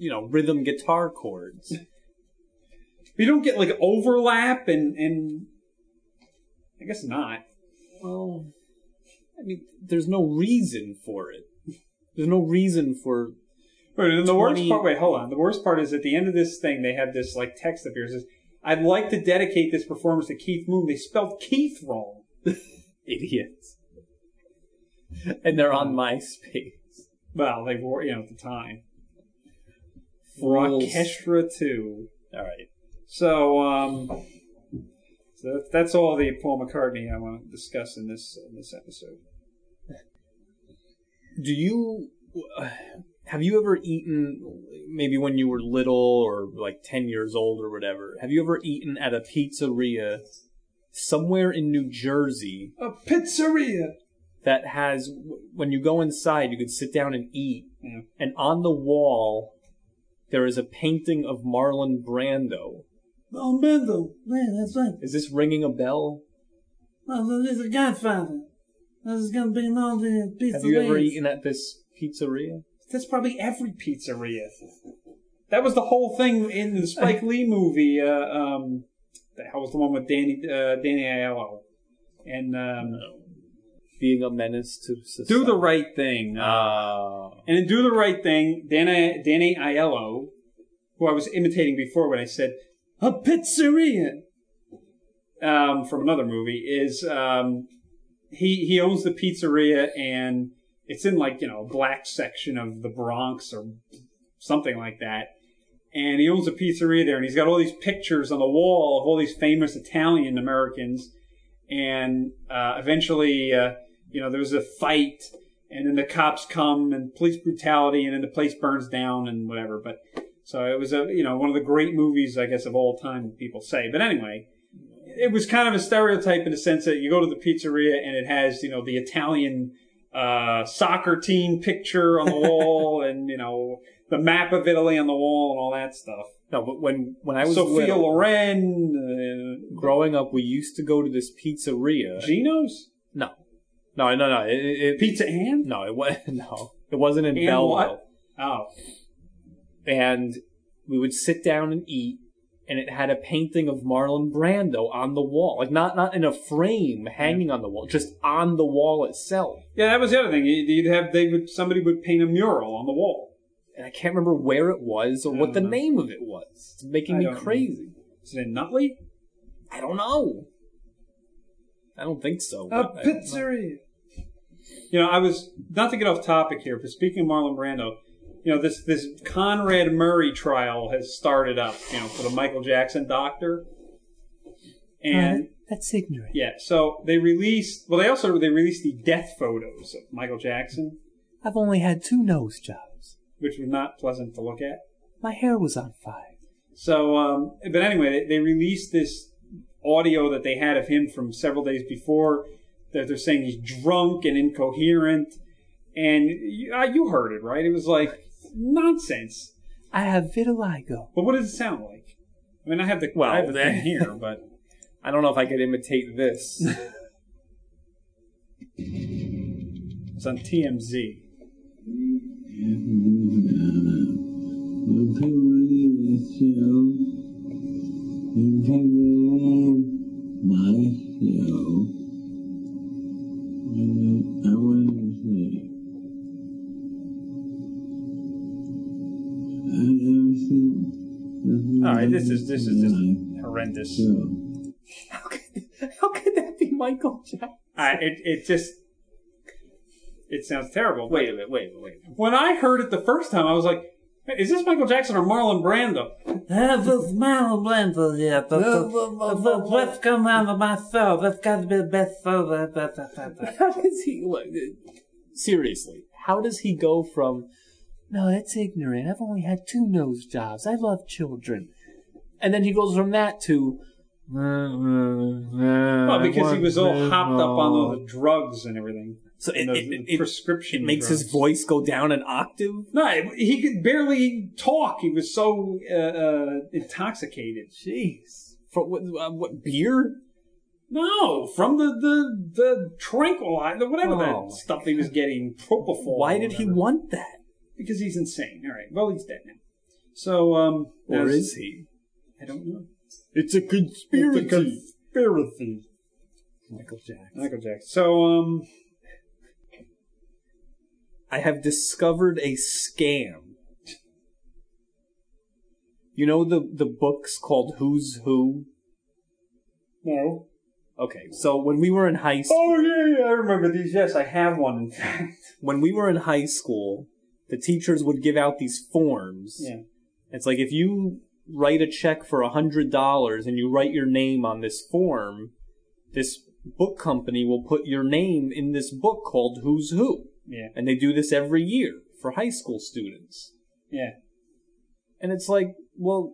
you know rhythm guitar chords. you don't get like overlap and and i guess not Well, I mean, there's no reason for it. There's no reason for Wait, and the worst part wait hold on the worst part is at the end of this thing they have this like text up here it says i'd like to dedicate this performance to keith moon they spelled keith wrong idiots, and they're on MySpace. Well, they were, you know, at the time. Rockestra 2. All right. So, um, so that's all the Paul McCartney I want to discuss in this in this episode. Do you have you ever eaten maybe when you were little or like 10 years old or whatever? Have you ever eaten at a pizzeria somewhere in New Jersey A pizzeria. that has when you go inside you could sit down and eat Yeah. and on the wall there is a painting of Marlon Brando. Oh, Brando. Yeah, that's right. Is this ringing a bell? Well, it's a Godfather. This is gonna be an all the pizza. Have you ever eaten at this pizzeria? That's probably every pizzeria. That was the whole thing in the Spike Lee movie. Uh, um, the hell was the one with Danny uh, Danny Aiello? And um, Being a menace to society. do the right thing. Uh, Ah. And in Do the Right Thing, Danny, Danny Aiello who I was imitating before when I said a pizzeria um, from another movie, is um, he he owns the pizzeria and it's in like you know a black section of the Bronx or something like that. And he owns a pizzeria there, and he's got all these pictures on the wall of all these famous Italian Americans. And uh, eventually, uh, you know, there's a fight, and then the cops come and police brutality, and then the place burns down and whatever. But so it was a you know one of the great movies, I guess, of all time. People say, but anyway, it was kind of a stereotype in the sense that you go to the pizzeria and it has you know the Italian uh, soccer team picture on the wall, and you know the map of Italy on the wall, and all that stuff. No, but when when I was Sophia little, Loren, growing up, we used to go to this uh, pizzeria. Geno's, No, no, no, no. It, it, Pizza Ann. No, it was no. It wasn't in And Belleville. what? Oh, And we would sit down and eat, and it had a painting of Marlon Brando on the wall, like not not in a frame hanging on the wall, just on the wall itself. yeah, that was the other thing. You'd have they would somebody would paint a mural on the wall. And I can't remember where it was or what the know. name of it was. It's making I me don't know. crazy. Is it in Nutley? I don't know. I don't think so. A know. pizzeria. You know, I was not to get off topic here, but speaking of Marlon Brando, you know this this Conrad Murray trial has started up. You know, for the Michael Jackson doctor, and That's ignorant. yeah, so they released. Well, they also they released the death photos of Michael Jackson, I've only had two nose jobs. which was not pleasant to look at. My hair was on fire. So, um, but anyway, they, they released this audio that they had of him from several days before. That they're saying he's drunk and incoherent, and you, uh, you heard it right. It was like nonsense. I have vitiligo. But what does it sound like? I mean, I have the Well, I have the thing that- here, but I don't know if I could imitate this. it's on TMZ. All right, this is this is just mm-hmm. horrendous. how, could, how could that be Michael Jackson? I, it it just it sounds terrible. Wait a minute, wait a minute, wait. a minute. When I heard it the first time, I was like, "Is this Michael Jackson or Marlon Brando?" Uh, Have this Marlon Brando yeah. but the breath come out of my throat. That's got to be the best photo. How does he look? Seriously, how does he go from No, that's ignorant. I've only had two nose jobs. I love children. and then he goes from that to Well, because he was all hopped up on all the drugs and everything. so it, it, it, prescription. it makes his voice go down an octave. No, he could barely talk. He was so uh, uh, intoxicated. Jeez, for what, uh, what beer? No, from the the the tranquilizer, whatever Oh, that stuff he was getting, propofol. Why did he want that? Because he's insane. All right. Well, he's dead now. So, um, Or is he? I don't know. It's a conspiracy. conspiracy. Michael Jackson. Michael Jackson. So, um, I have discovered a scam. You know the the books called Who's Who? no. Okay, so when we were in high school, Oh yeah, yeah, I remember these. Yes, I have one. In fact. when we were in high school, the teachers would give out these forms. Yeah. It's like if you write a check for a hundred dollars and you write your name on this form, this book company will put your name in this book called Who's Who. Yeah. And they do this every year for high school students. Yeah. And it's like, well,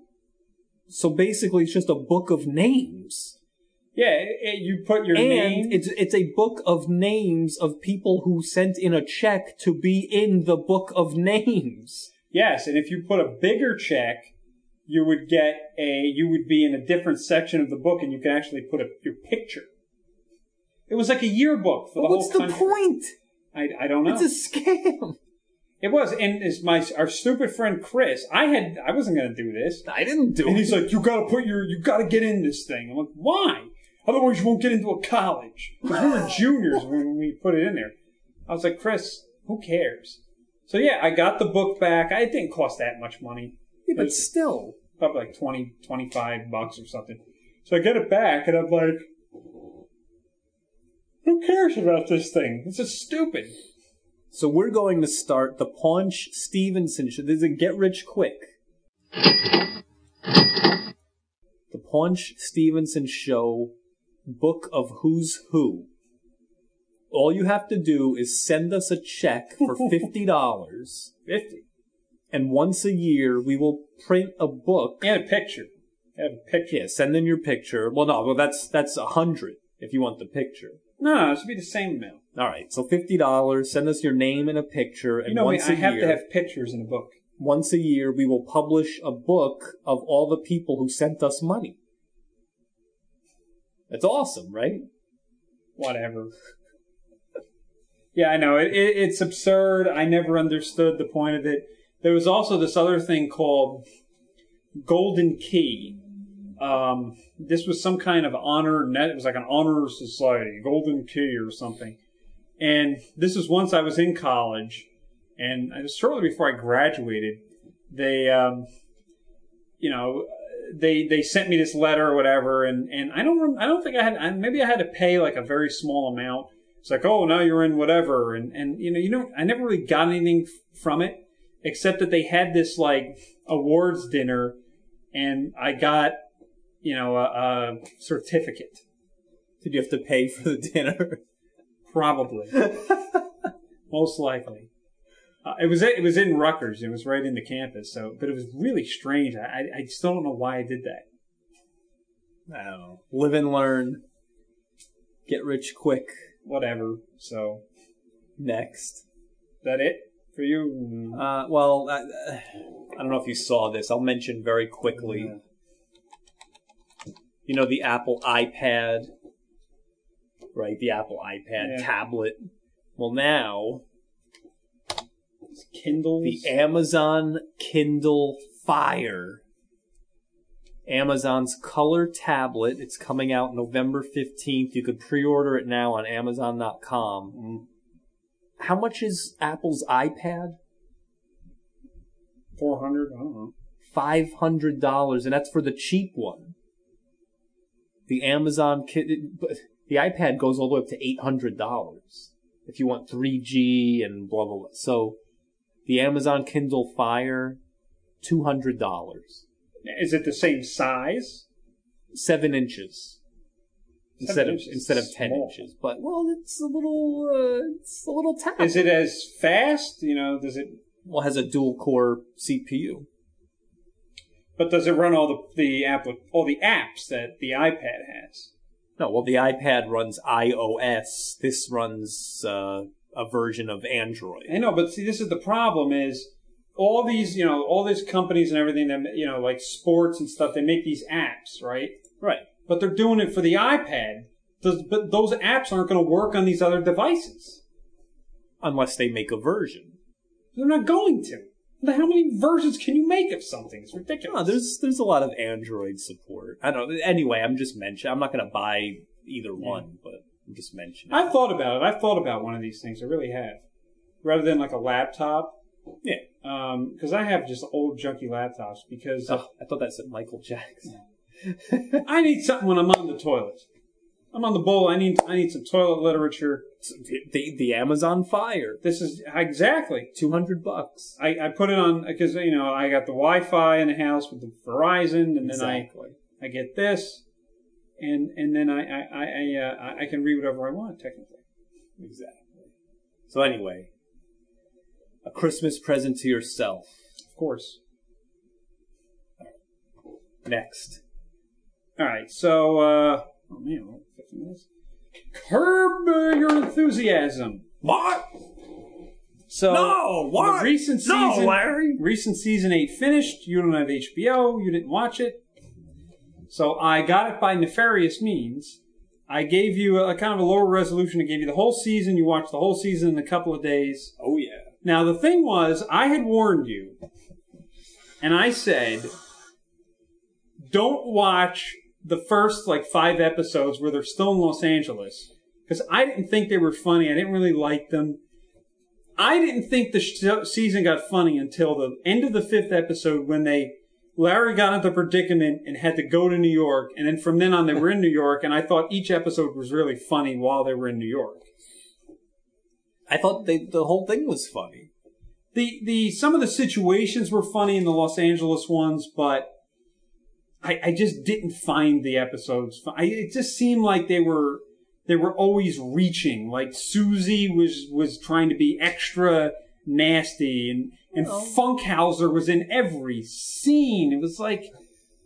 so basically it's just a book of names. Yeah. It, it- you put your and name. it's it's a book of names of people who sent in a check to be in the book of names. Yes, and if you put a bigger check, you would get a. You would be in a different section of the book, and you can actually put a, your picture. It was like a yearbook for the What's whole What's the point? I, I don't know. It's a scam. it was, and as my our stupid friend Chris, I had I wasn't going to do this, I didn't do and it. he's like, "You got to put your, you got to get in this thing." I'm like, "Why? Otherwise, you won't get into a college." 'Cause we were juniors when we put it in there. I was like, "Chris, who cares?" So yeah, I got the book back. I it didn't cost that much money. but still. Probably like 20, 25 bucks or something. So I get it back and I'm like, who cares about this thing? This is stupid. So we're going to start the Paunch Stevenson show. This is a get rich quick. The Paunch Stevenson show book of who's who. All you have to do is send us a check for fifty dollars, 50. and once a year we will print a book. And a picture. Have a picture. Yeah, send in your picture. Well, no, well that's that's a hundred if you want the picture. No, it should be the same amount. All right, so fifty dollars. Send us your name and a picture, and You know, once I a have year, to have pictures in a book. once a year we will publish a book of all the people who sent us money. That's awesome, right? Whatever. yeah, I know. It, it, it's absurd. I never understood the point of it. There was also this other thing called Golden Key. Um, this was some kind of honor net. It was like an honor society, Golden Key or something. And this was once I was in college, and it was shortly before I graduated. They, um, you know, they they sent me this letter or whatever, and and I don't I don't think I had I, maybe I had to pay like a very small amount. It's like oh now you're in whatever, and and you know you know I never really got anything from it except that they had this like awards dinner, and I got you know a, a certificate Did you have to pay for the dinner? probably most likely. Uh, it was it was in Rutgers. It was right in the campus. So, but it was really strange. I I, still don't know why I did that. I don't know. Live and learn. Get rich quick. Whatever. So Next. that it for you? Uh, well, I, I don't know if you saw this. I'll mention very quickly. You know the Apple iPad, right? The Apple iPad Yeah. tablet. Well, now Kindles. the Amazon Kindle Fire. Amazon's color tablet. It's coming out November 15th. You could pre-order it now on amazon.com. Mm-hmm. How much is Apple's iPad? Four hundred. I don't know. $500 and that's for the cheap one. The Amazon the iPad goes all the way up to $800 if you want 3G and blah blah blah. So the Amazon Kindle Fire $200. Is it the same size? seven inches instead of inches instead of ten small. inches. But well, it's a little uh, it's a little tablet. Is it as fast? You know, does it? Well, it has a dual core CPU. But does it run all the the app all the apps that the iPad has? No, well, the iPad runs iOS. This runs uh, a version of Android. I know, but see, this is the problem: is all these, you know, all these companies and everything that you know, like sports and stuff, they make these apps, right? Right. But they're doing it for the iPad. Does, but those apps aren't going to work on these other devices. Unless they make a version. They're not going to. How many versions can you make of something? It's ridiculous. No, there's there's a lot of Android support. I don't. Anyway, I'm just mentioning. I'm not going to buy either one, but Just mentioning. I've thought about it. I've thought about one of these things. I really have. Rather than like a laptop. Yeah. Um, because I have just old junky laptops because Oh, I thought that said Michael Jackson. I need something when I'm on the toilet. I'm on the bowl. I need I need some toilet literature. The the Amazon Fire, This is exactly. two hundred bucks. I, I put it on because you know I got the Wi-Fi in the house with the Verizon, and then I I get this, and and then I I I I, uh, I can read whatever I want technically. Exactly. So anyway, a Christmas present to yourself. Of course. Next. All right. So uh, oh man, 50 minutes. Curb uh, your enthusiasm. What? So No, what? Recent No, Larry. Recent season eight finished. You don't have HBO. You didn't watch it. So I got it by nefarious means. I gave you a, kind of a lower resolution. I gave you the whole season. You watched the whole season in a couple of days. Oh yeah. Now the thing was, I had warned you, and I said, don't watch the first like five episodes where they're still in Los Angeles because I didn't think they were funny. I didn't really like them. I didn't think the sh- season got funny until the end of the fifth episode when they Larry got into a predicament and had to go to New York, and then from then on they were in New York, and I thought each episode was really funny while they were in New York. I thought they, the whole thing was funny. The the some of the situations were funny in the Los Angeles ones, but I, I just didn't find the episodes. I, it just seemed like they were they were always reaching. Like Susie was was trying to be extra nasty, and and Funkhouser was in every scene. It was like,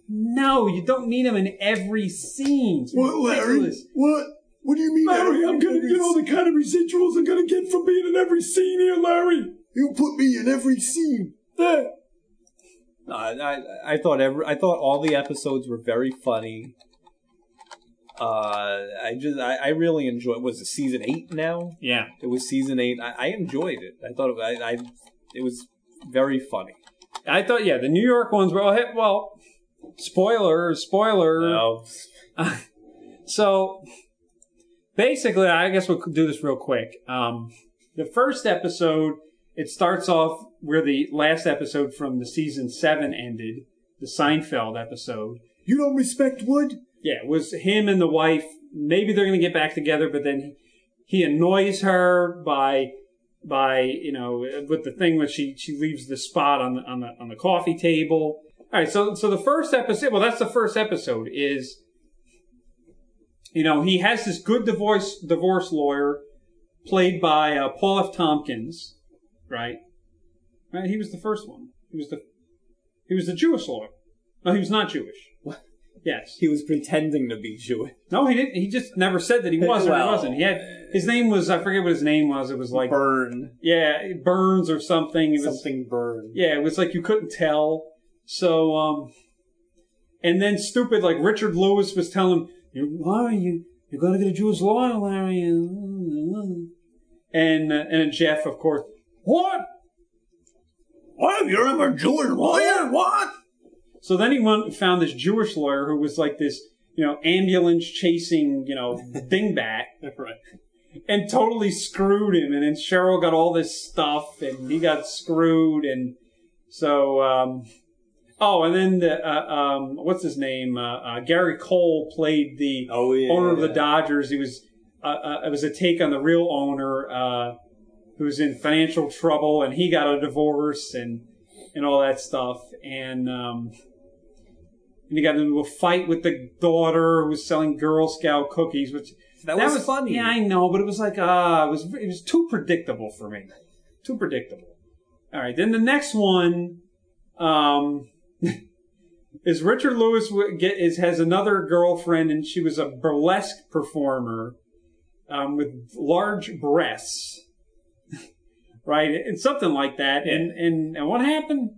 no, you don't need him in every scene. It's ridiculous. What? What do you mean? Larry, I'm gonna get all the kind of residuals I'm gonna get from being in every scene here, Larry. You put me in every scene. There. No, I, I I thought every I thought all the episodes were very funny. Uh, I just I, I really enjoyed. Was it season eight now? Yeah. It was season eight. I, I enjoyed it. I thought it, I, I it was very funny. I thought, yeah, the New York ones were all hit. Well, spoiler, spoiler. No, So basically, I guess we'll do this real quick. Um, the first episode, it starts off where the last episode from the season seven ended, the Seinfeld episode. You don't respect Wood? Yeah, it was him and the wife. Maybe they're going to get back together, but then he annoys her by by you know with the thing when she she leaves the spot on the on the on the coffee table. All right, so so the first episode, well, that's the first episode is you know he has this good divorce divorce lawyer played by uh, Paul F. Tompkins, right? Right, he was the first one. He was the he was the Jewish lawyer. No, he was not Jewish. Yes. he was pretending to be Jewish. No, he didn't. He just never said that he was or Well, he wasn't. He had his name was I forget what his name was. It was like Burn yeah Burns or something. It was something. Burn. yeah. It was like you couldn't tell. So um, and then stupid like Richard Lewis was telling him, "You Larry, you you gotta get a Jewish lawyer, Larry." And uh, and Jeff, of course, what? Why What? You're a Jewish lawyer? What? So then he went, found this Jewish lawyer who was like this, you know, ambulance chasing, you know, dingbat. Right. and totally screwed him. And then Cheryl got all this stuff, and he got screwed. And so, um, oh, and then the uh, um, what's his name? Uh, uh, Gary Cole played the Oh yeah. owner of the Dodgers. He was uh, uh, it was a take on the real owner uh, who's in financial trouble, and he got a divorce and and all that stuff. And um, and he got into a fight with the daughter who was selling Girl Scout cookies, which That, was, funny. yeah, I know, but it was like uh it was it was too predictable for me. Too predictable. All right, then the next one um is Richard Lewis get is has another girlfriend and she was a burlesque performer um with large breasts. right? And something like that. And and and what happened?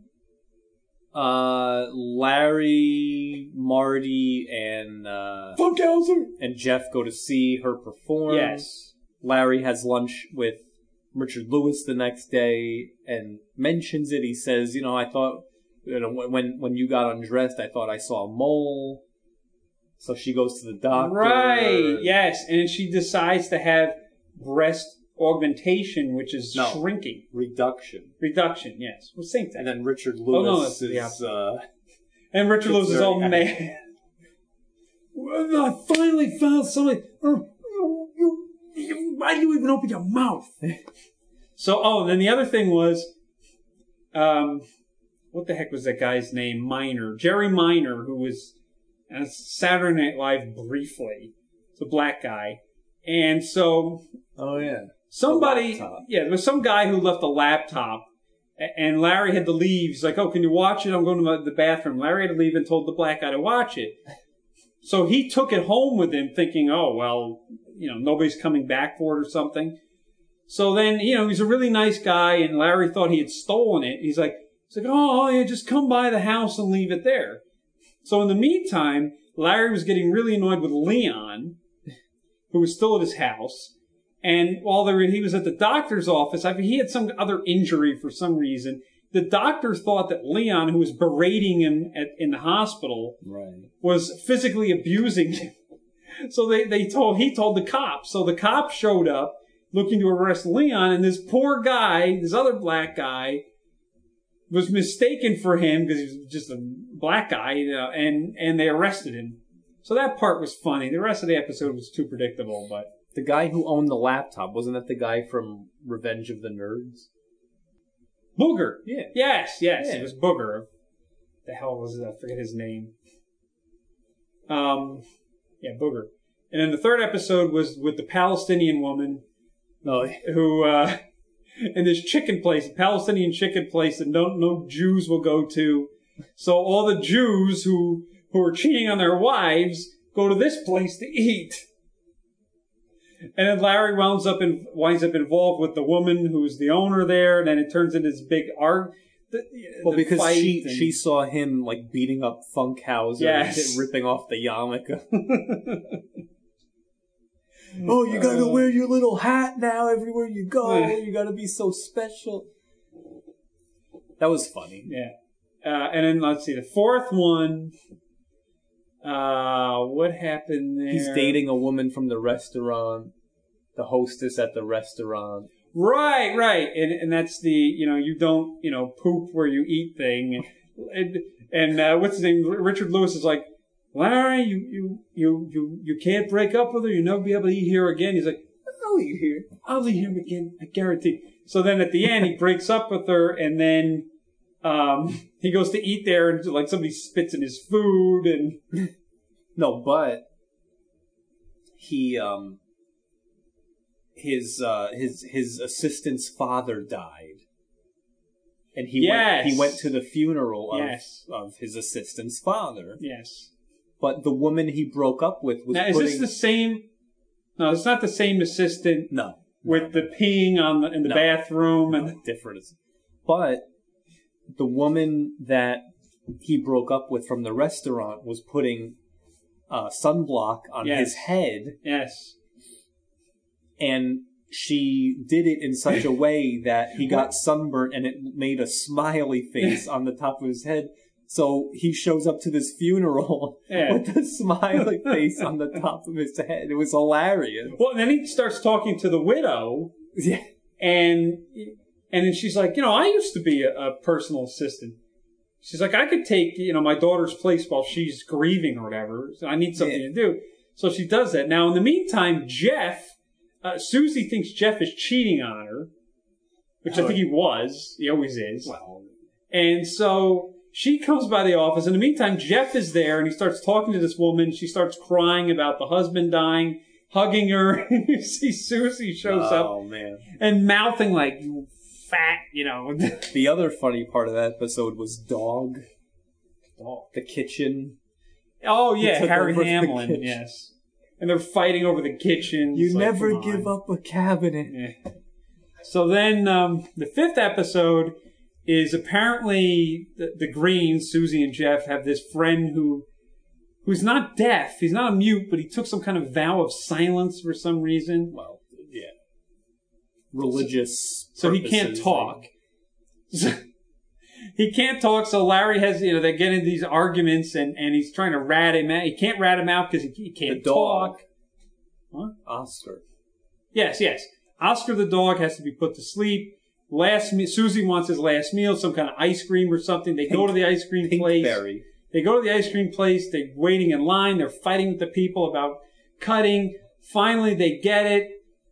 Uh, Larry, Marty, and uh, Funkhouser. and Jeff go to see her perform. Yes. Larry has lunch with Richard Lewis the next day and mentions it. He says, "You know, I thought, you know, when when you got undressed, I thought I saw a mole." So she goes to the doctor. Right. Yes, and she decides to have breast augmentation, which is No. shrinking. Reduction. Reduction, yes. Well, same thing. And then Richard no, Lewis that's the is uh, And Richard Lewis is all mad. Well, I finally found somebody. Oh, you- you- you- Why do you even open your mouth? so, oh, and then the other thing was, um, what the heck was that guy's name? Minor, Jerry Minor, who was on Saturday Night Live briefly. It's a black guy, and so oh yeah. Somebody, yeah, there was some guy who left a laptop, and Larry had to leave. He's like, "Oh, can you watch it? I'm going to the bathroom." Larry had to leave and told the black guy to watch it. So he took it home with him, thinking, "Oh, well, you know, nobody's coming back for it or something." So then, you know, he's a really nice guy, and Larry thought he had stolen it. He's like, "He's like, oh, oh yeah, just come by the house and leave it there." So in the meantime, Larry was getting really annoyed with Leon, who was still at his house. And while were, he was at the doctor's office, I mean, he had some other injury for some reason. The doctor thought that Leon, who was berating him at, in the hospital, Right. was physically abusing him. So they, they told, he told the cops. So the cops showed up looking to arrest Leon and this poor guy, this other black guy, was mistaken for him because he was just a black guy, you know, and and they arrested him. So that part was funny. The rest of the episode was too predictable, but The guy who owned the laptop wasn't that the guy from Revenge of the Nerds? Booger. Yeah. Yes, yes, Yeah. it was Booger. The hell was it? I forget his name. Um, yeah, Booger. And then the third episode was with the Palestinian woman Oh, who, uh, in this chicken place, Palestinian chicken place that no, no Jews will go to. So all the Jews who, who are cheating on their wives go to this place to eat. And then Larry winds up in, winds up involved with the woman who's the owner there, and then it turns into this big art. The, well, because she and- she saw him like beating up Funkhouser Yes. and ripping off the yarmulke. oh, you gotta Uh, wear your little hat now everywhere you go. you gotta be so special. That was funny. Yeah. Uh, and then let's see, the fourth one. Uh, what happened there? He's dating a woman from the restaurant, the hostess at the restaurant. Right, right, and and that's the you know you don't you know poop where you eat thing, and and uh, what's his name? Richard Lewis is like, Larry, you you you you you can't break up with her. You'll never be able to eat here again. He's like, I'll eat here. I'll eat here again. I guarantee. So then at the end he breaks up with her, and then um he goes to eat there, and like somebody spits in his food, and No, but he um his uh his his assistant's father died. And he Yes. went he went to the funeral of Yes. of his assistant's father. yes. But the woman he broke up with was Now is putting this the same? No, it's not the same assistant No. with the peeing on the in the No. bathroom and different. But the woman that he broke up with from the restaurant was putting uh, sunblock on Yes. his head, yes. and she did it in such a way that he got sunburnt, and it made a smiley face on the top of his head. So he shows up to this funeral Yeah. with a smiley face on the top of his head. It was hilarious. Well, then he starts talking to the widow, Yeah. and and then she's like, you know, I used to be a, a personal assistant. She's like, I could take you know my daughter's place while she's grieving or whatever. So I need something Yeah. to do. So she does that. Now, in the meantime, Jeff, uh, Susie thinks Jeff is cheating on her, which I think he was. He always is. Well, And so she comes by the office. In the meantime, Jeff is there and he starts talking to this woman. She starts crying about the husband dying, hugging her. you see Susie shows up oh man. and mouthing like, you fat, you know. The other funny part of that episode was dog. The kitchen. oh, yeah, Harry Hamlin, yes. And they're fighting over the kitchen. You It's never come give up a cabinet. Yeah. So then um, the fifth episode is apparently the, the Greenes, Susie and Jeff, have this friend who who's not deaf. He's not a mute, but he took some kind of vow of silence for some reason. Well. Religious. So he can't talk. he can't talk. So Larry has, you know, they get into these arguments and, and he's trying to rat him out. He can't rat him out because he, he can't dog. talk. Oscar. Yes, yes. Oscar the dog has to be put to sleep. Last me- Susie wants his last meal, some kind of ice cream or something. They go to the ice cream place. Pinkberry. They go to the ice cream place. They're waiting in line. They're fighting with the people about cutting. Finally, they get it.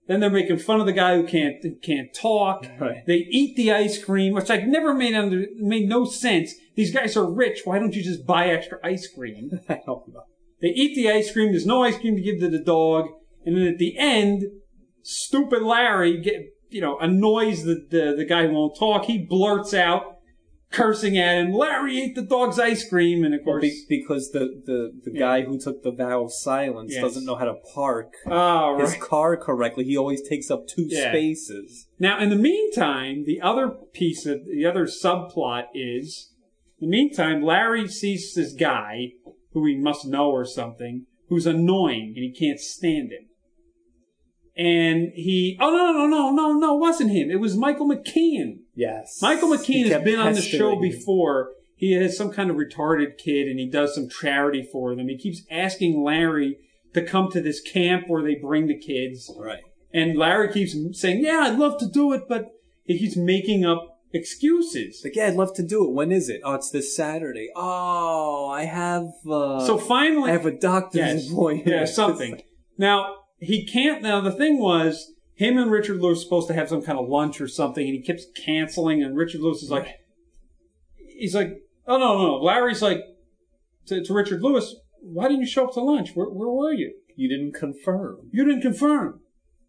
Then they're making fun of the guy who can't can't talk. Right. They eat the ice cream, which I've never made under made no sense. These guys are rich. Why don't you just buy extra ice cream? I don't know. They eat the ice cream. There's no ice cream to give to the dog. And then at the end, stupid Larry get, you know, annoys the, the, the guy who won't talk. He blurts out, cursing at him, Larry ate the dog's ice cream. And of course, be- because the, the, the guy who took the vow of silence Yes. doesn't know how to park oh, his right. car correctly. He always takes up two Yeah. spaces. Now, in the meantime, the other piece of the other subplot is, in the meantime, Larry sees this guy who he must know or something, who's annoying and he can't stand him. And he, oh no, no, no, no, no, no, it wasn't him. It was Michael McKean. Yes. Michael McKean has been on the show before. He has some kind of retarded kid and he does some charity for them. He keeps asking Larry to come to this camp where they bring the kids. Right. And Larry keeps saying, "Yeah, I'd love to do it," but he keeps making up excuses. Like, yeah, I'd love to do it. When is it? Oh, it's this Saturday. Oh, I have. Uh, So finally, I have a doctor's Yes. appointment. Yeah, something. Now he can't. Now the thing was, him and Richard Lewis supposed to have some kind of lunch or something, and he keeps canceling. And Richard Lewis is like, he's like, oh no, no, no. Larry's like to, to Richard Lewis, why didn't you show up to lunch? Where, where were you? You didn't confirm. You didn't confirm.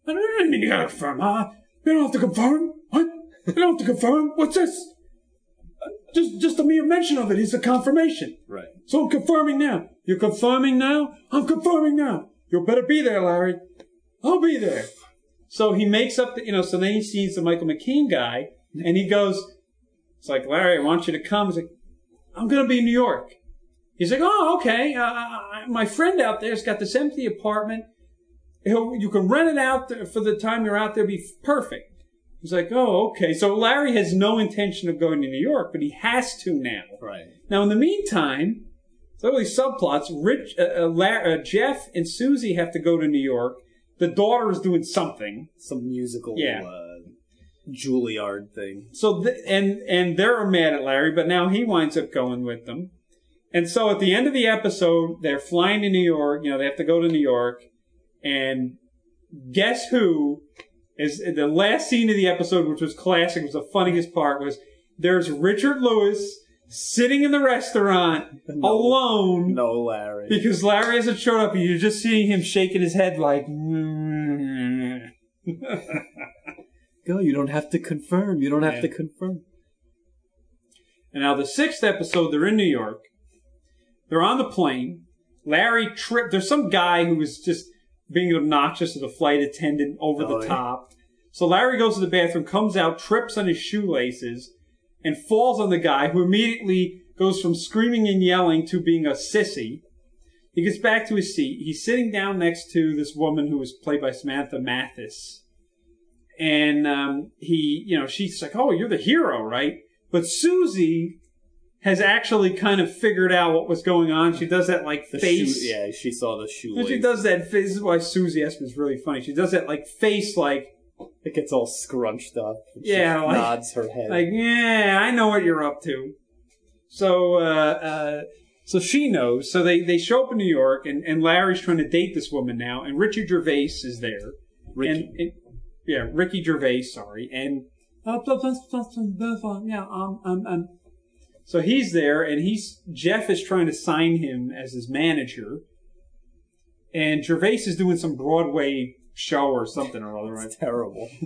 I didn't mean you gotta confirm, huh? You don't have to confirm. What? You don't have to confirm. What's this? Uh, Just, just a mere mention of it is a confirmation. Right. So I'm confirming now. You're confirming now? I'm confirming now. You better be there, Larry. I'll be there. So he makes up the, you know, so then he sees the Michael McKean guy and he goes, it's like, Larry, I want you to come. He's like, I'm going to be in New York. He's like, oh, okay. Uh, my friend out there's got this empty apartment. He'll, you can rent it out there for the time you're out there. Be perfect. He's like, oh, okay. So Larry has no intention of going to New York, but he has to now. Right. Now, in the meantime, so all these subplots. Rich, uh, uh, La- uh, Jeff, and Susie have to go to New York. The daughter is doing something. Some musical. Yeah. Uh, Juilliard thing. So th- and and they're mad at Larry, but now he winds up going with them. And so at the end of the episode, they're flying to New York. You know, they have to go to New York, and guess who is the last scene of the episode, which was classic, was the funniest part. Was there's Richard Lewis sitting in the restaurant alone No, Larry. because Larry hasn't showed up, and you're just seeing him shaking his head like. Go. You don't have to confirm. You don't have Yeah. to confirm. And now the sixth episode, they're in New York. They're on the plane. Larry tripped. There's some guy who was just being obnoxious to the flight attendant over Oh, the yeah. top. So Larry goes to the bathroom, comes out, trips on his shoelaces, and falls on the guy who immediately goes from screaming and yelling to being a sissy. He gets back to his seat. He's sitting down next to this woman who was played by Samantha Mathis. And um, he, you know, she's like, "Oh, you're the hero, right?" But Susie has actually kind of figured out what was going on. She does that like The face. shoe, yeah, she saw the shoe. She does that face. This is why Susie Essman is really funny. She does that like face, like It gets all scrunched up. She Yeah, like- nods her head. like yeah, I know what you're up to. So, uh, uh, so she knows. So they they show up in New York, and and Larry's trying to date this woman now, and Richard Gervais is there. Ricky. And, and- yeah, Ricky Gervais, sorry, and uh, yeah, um, um, um. So he's there, and he's Jeff is trying to sign him as his manager, and Gervais is doing some Broadway show or something or other. Right? It's terrible.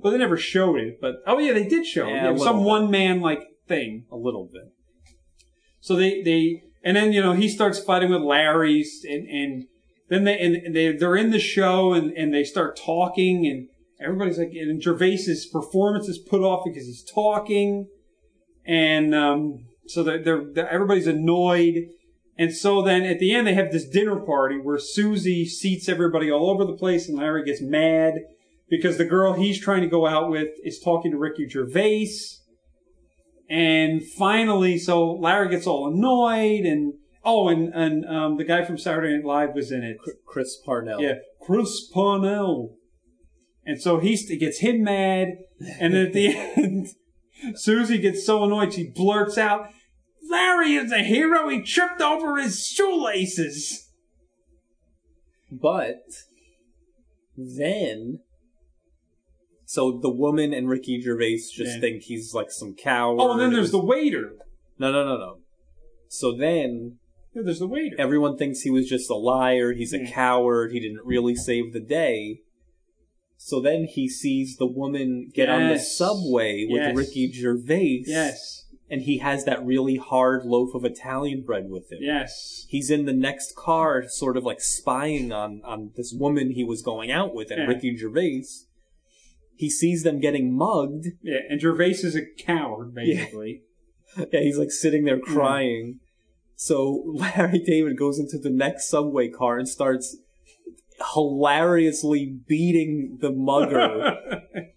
Well, they never showed it, but oh yeah, they did show it. Yeah, It some bit. one man like thing. A little bit. So they they and then you know he starts fighting with Larry's and and then they and they they're in the show and and they start talking and everybody's like and Gervais's performance is put off because he's talking and um so they're, they're, they're everybody's annoyed and so then at the end they have this dinner party where Susie seats everybody all over the place and Larry gets mad because the girl he's trying to go out with is talking to Ricky Gervais. And finally, so Larry gets all annoyed and oh, and and um, the guy from Saturday Night Live was in it. Chris Parnell. Yeah, Chris Parnell. And so he st- gets him mad, and then at the end, Susie gets so annoyed she blurts out, "Larry is a hero. He tripped over his shoelaces." But then, so the woman and Ricky Gervais just Yeah. think he's like some coward. Oh, and then there's the waiter. no, no, no, no. So then Yeah, there's the waiter. everyone thinks he was just a liar. He's a Yeah. coward. He didn't really save the day. So then he sees the woman get on the subway with Yes. Ricky Gervais. Yes. And he has that really hard loaf of Italian bread with him. Yes. he's in the next car, sort of like spying on on this woman he was going out with, and Yeah. Ricky Gervais. He sees them getting mugged. Yeah, and Gervais is a coward, basically. Yeah, he's like sitting there crying. So Larry David goes into the next subway car and starts hilariously beating the mugger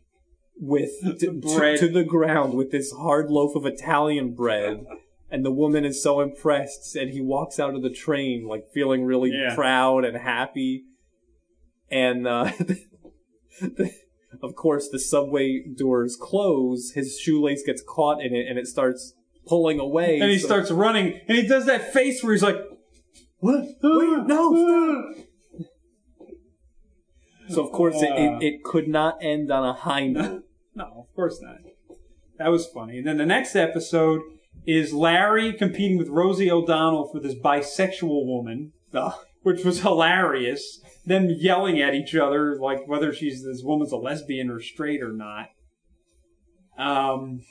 with to, bread. to the ground with this hard loaf of Italian bread. And the woman is so impressed, and he walks out of the train like feeling really Yeah. proud and happy. And uh, of course, the subway doors close. His shoelace gets caught in it, and it starts pulling away. and he so- starts running, and he does that face where he's like, What? Wait, no! So of course, it, Uh. it, it could not end on a high note. No, of course not. That was funny. And then the next episode is Larry competing with Rosie O'Donnell for this bisexual woman, which was hilarious. Them yelling at each other, like whether she's this woman's a lesbian or straight or not. Um,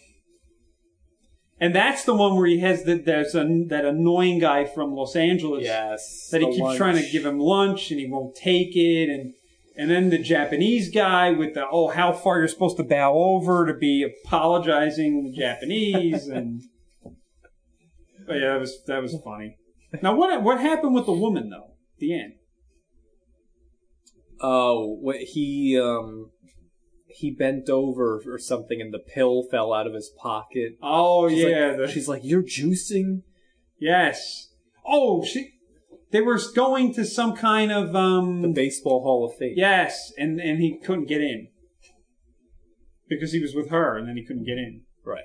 and that's the one where he has the, there's a, that annoying guy from Los Angeles Yes. that he keeps lunch. trying to give him lunch and he won't take it and and then the Japanese guy with the oh how far you're supposed to bow over to be apologizing the Japanese and but yeah that was that was funny. Now what what happened with the woman though? The end. Oh, what he um he bent over or something, and the pill fell out of his pocket. Oh She's yeah, like, the, she's like, "You're juicing." yes. Oh she they were going to some kind of um The Baseball Hall of Fame. yes and and he couldn't get in because he was with her and then he couldn't get in. right.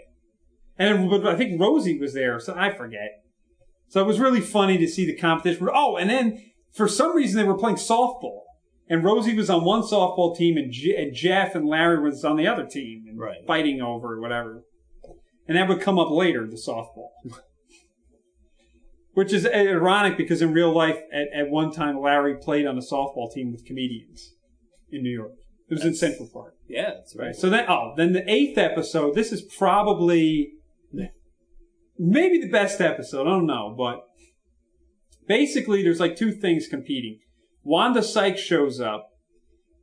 And but I think Rosie was there, so I forget. So it was really funny to see the competition. Oh, and then for some reason they were playing softball, and Rosie was on one softball team, and, J- and Jeff and Larry was on the other team, and Right. fighting over whatever. And that would come up later, the softball, which is uh, ironic because in real life, at, at one time, Larry played on a softball team with comedians in New York. It was in Central Park. Yeah, that's right. Right. So then, oh, then the eighth episode. This is probably maybe the best episode. I don't know, but basically, there's like two things competing. Wanda Sykes shows up,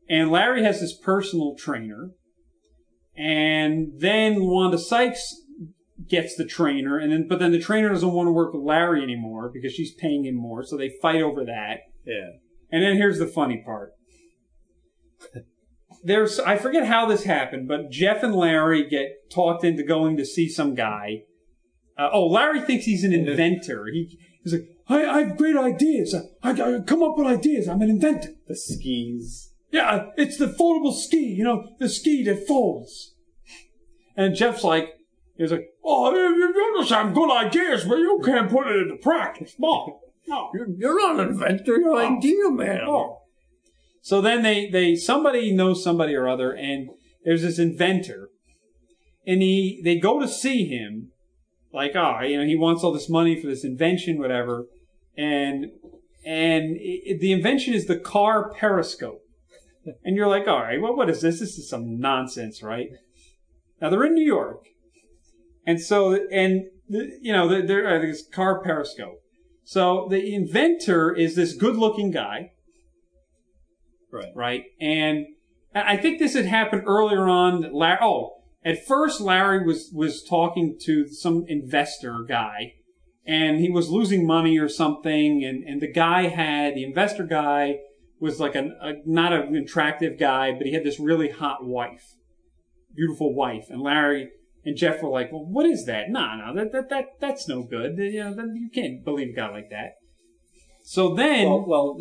and Larry has his personal trainer, and then Wanda Sykes gets the trainer, and then but then the trainer doesn't want to work with Larry anymore because she's paying him more, so they fight over that. Yeah. And then here's the funny part. There's I forget how this happened, but Jeff and Larry get talked into going to see some guy. Uh, oh, Larry thinks he's an inventor. He, he's like, I, I have great ideas. I, I come up with ideas. I'm an inventor. The skis. Yeah, it's the foldable ski. You know, the ski that folds. and Jeff's like, he's like, Oh, you, you just have good ideas, but you can't put it into practice. No, no. You're, you're not an inventor. You're an idea man. oh. So then they they somebody knows somebody or other, and there's this inventor, and he they go to see him, like oh you know he wants all this money for this invention whatever, and and it, the invention is the car periscope, and you're like all right well what is this this is some nonsense right? Now they're in New York, and so and you know they're uh, this car periscope. So the inventor is this good-looking guy Right. right? And I I think this had happened earlier on. Larry, oh, at first Larry was was talking to some investor guy, and he was losing money or something, and and the guy had the investor guy was like a, a not an attractive guy, but he had this really hot wife, beautiful wife, and Larry. And Jeff were like, "Well, what is that? No, no, that that, that that's no good. You know, that- you can't believe a guy like that." So then, Well, well,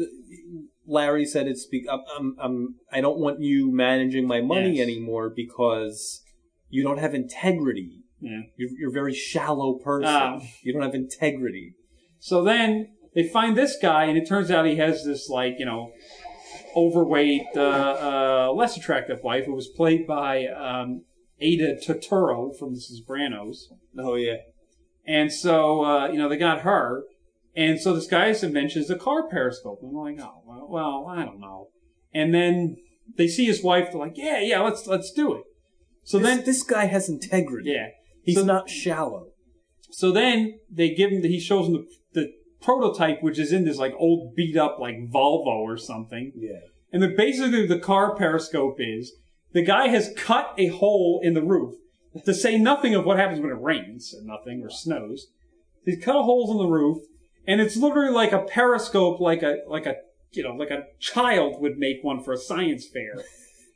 Larry said it's. Be- I'm, I'm, I'm. I don't want you managing my money Yes. anymore because you don't have integrity. yeah. You're, you're a very shallow person. Ah. you don't have integrity. So then they find this guy, and it turns out he has this like you know overweight, uh, uh, less attractive wife who was played by um, Aida Turturro from The Sopranos. Oh yeah. And so uh, you know they got her, and so this guy's invention is a car periscope. And I'm like, oh well, well, I don't know. And then they see his wife. They're like, yeah, yeah, let's let's do it. So this, then, this guy has integrity. yeah, He's So- not shallow. So then they give him, The, he shows him the, the prototype, which is in this like old beat up like Volvo or something. Yeah. And the, basically the car periscope is the guy has cut a hole in the roof to say nothing of what happens when it rains or nothing or snows. He's cut holes in the roof and it's literally like a periscope, like a, like a, you know, like a child would make one for a science fair.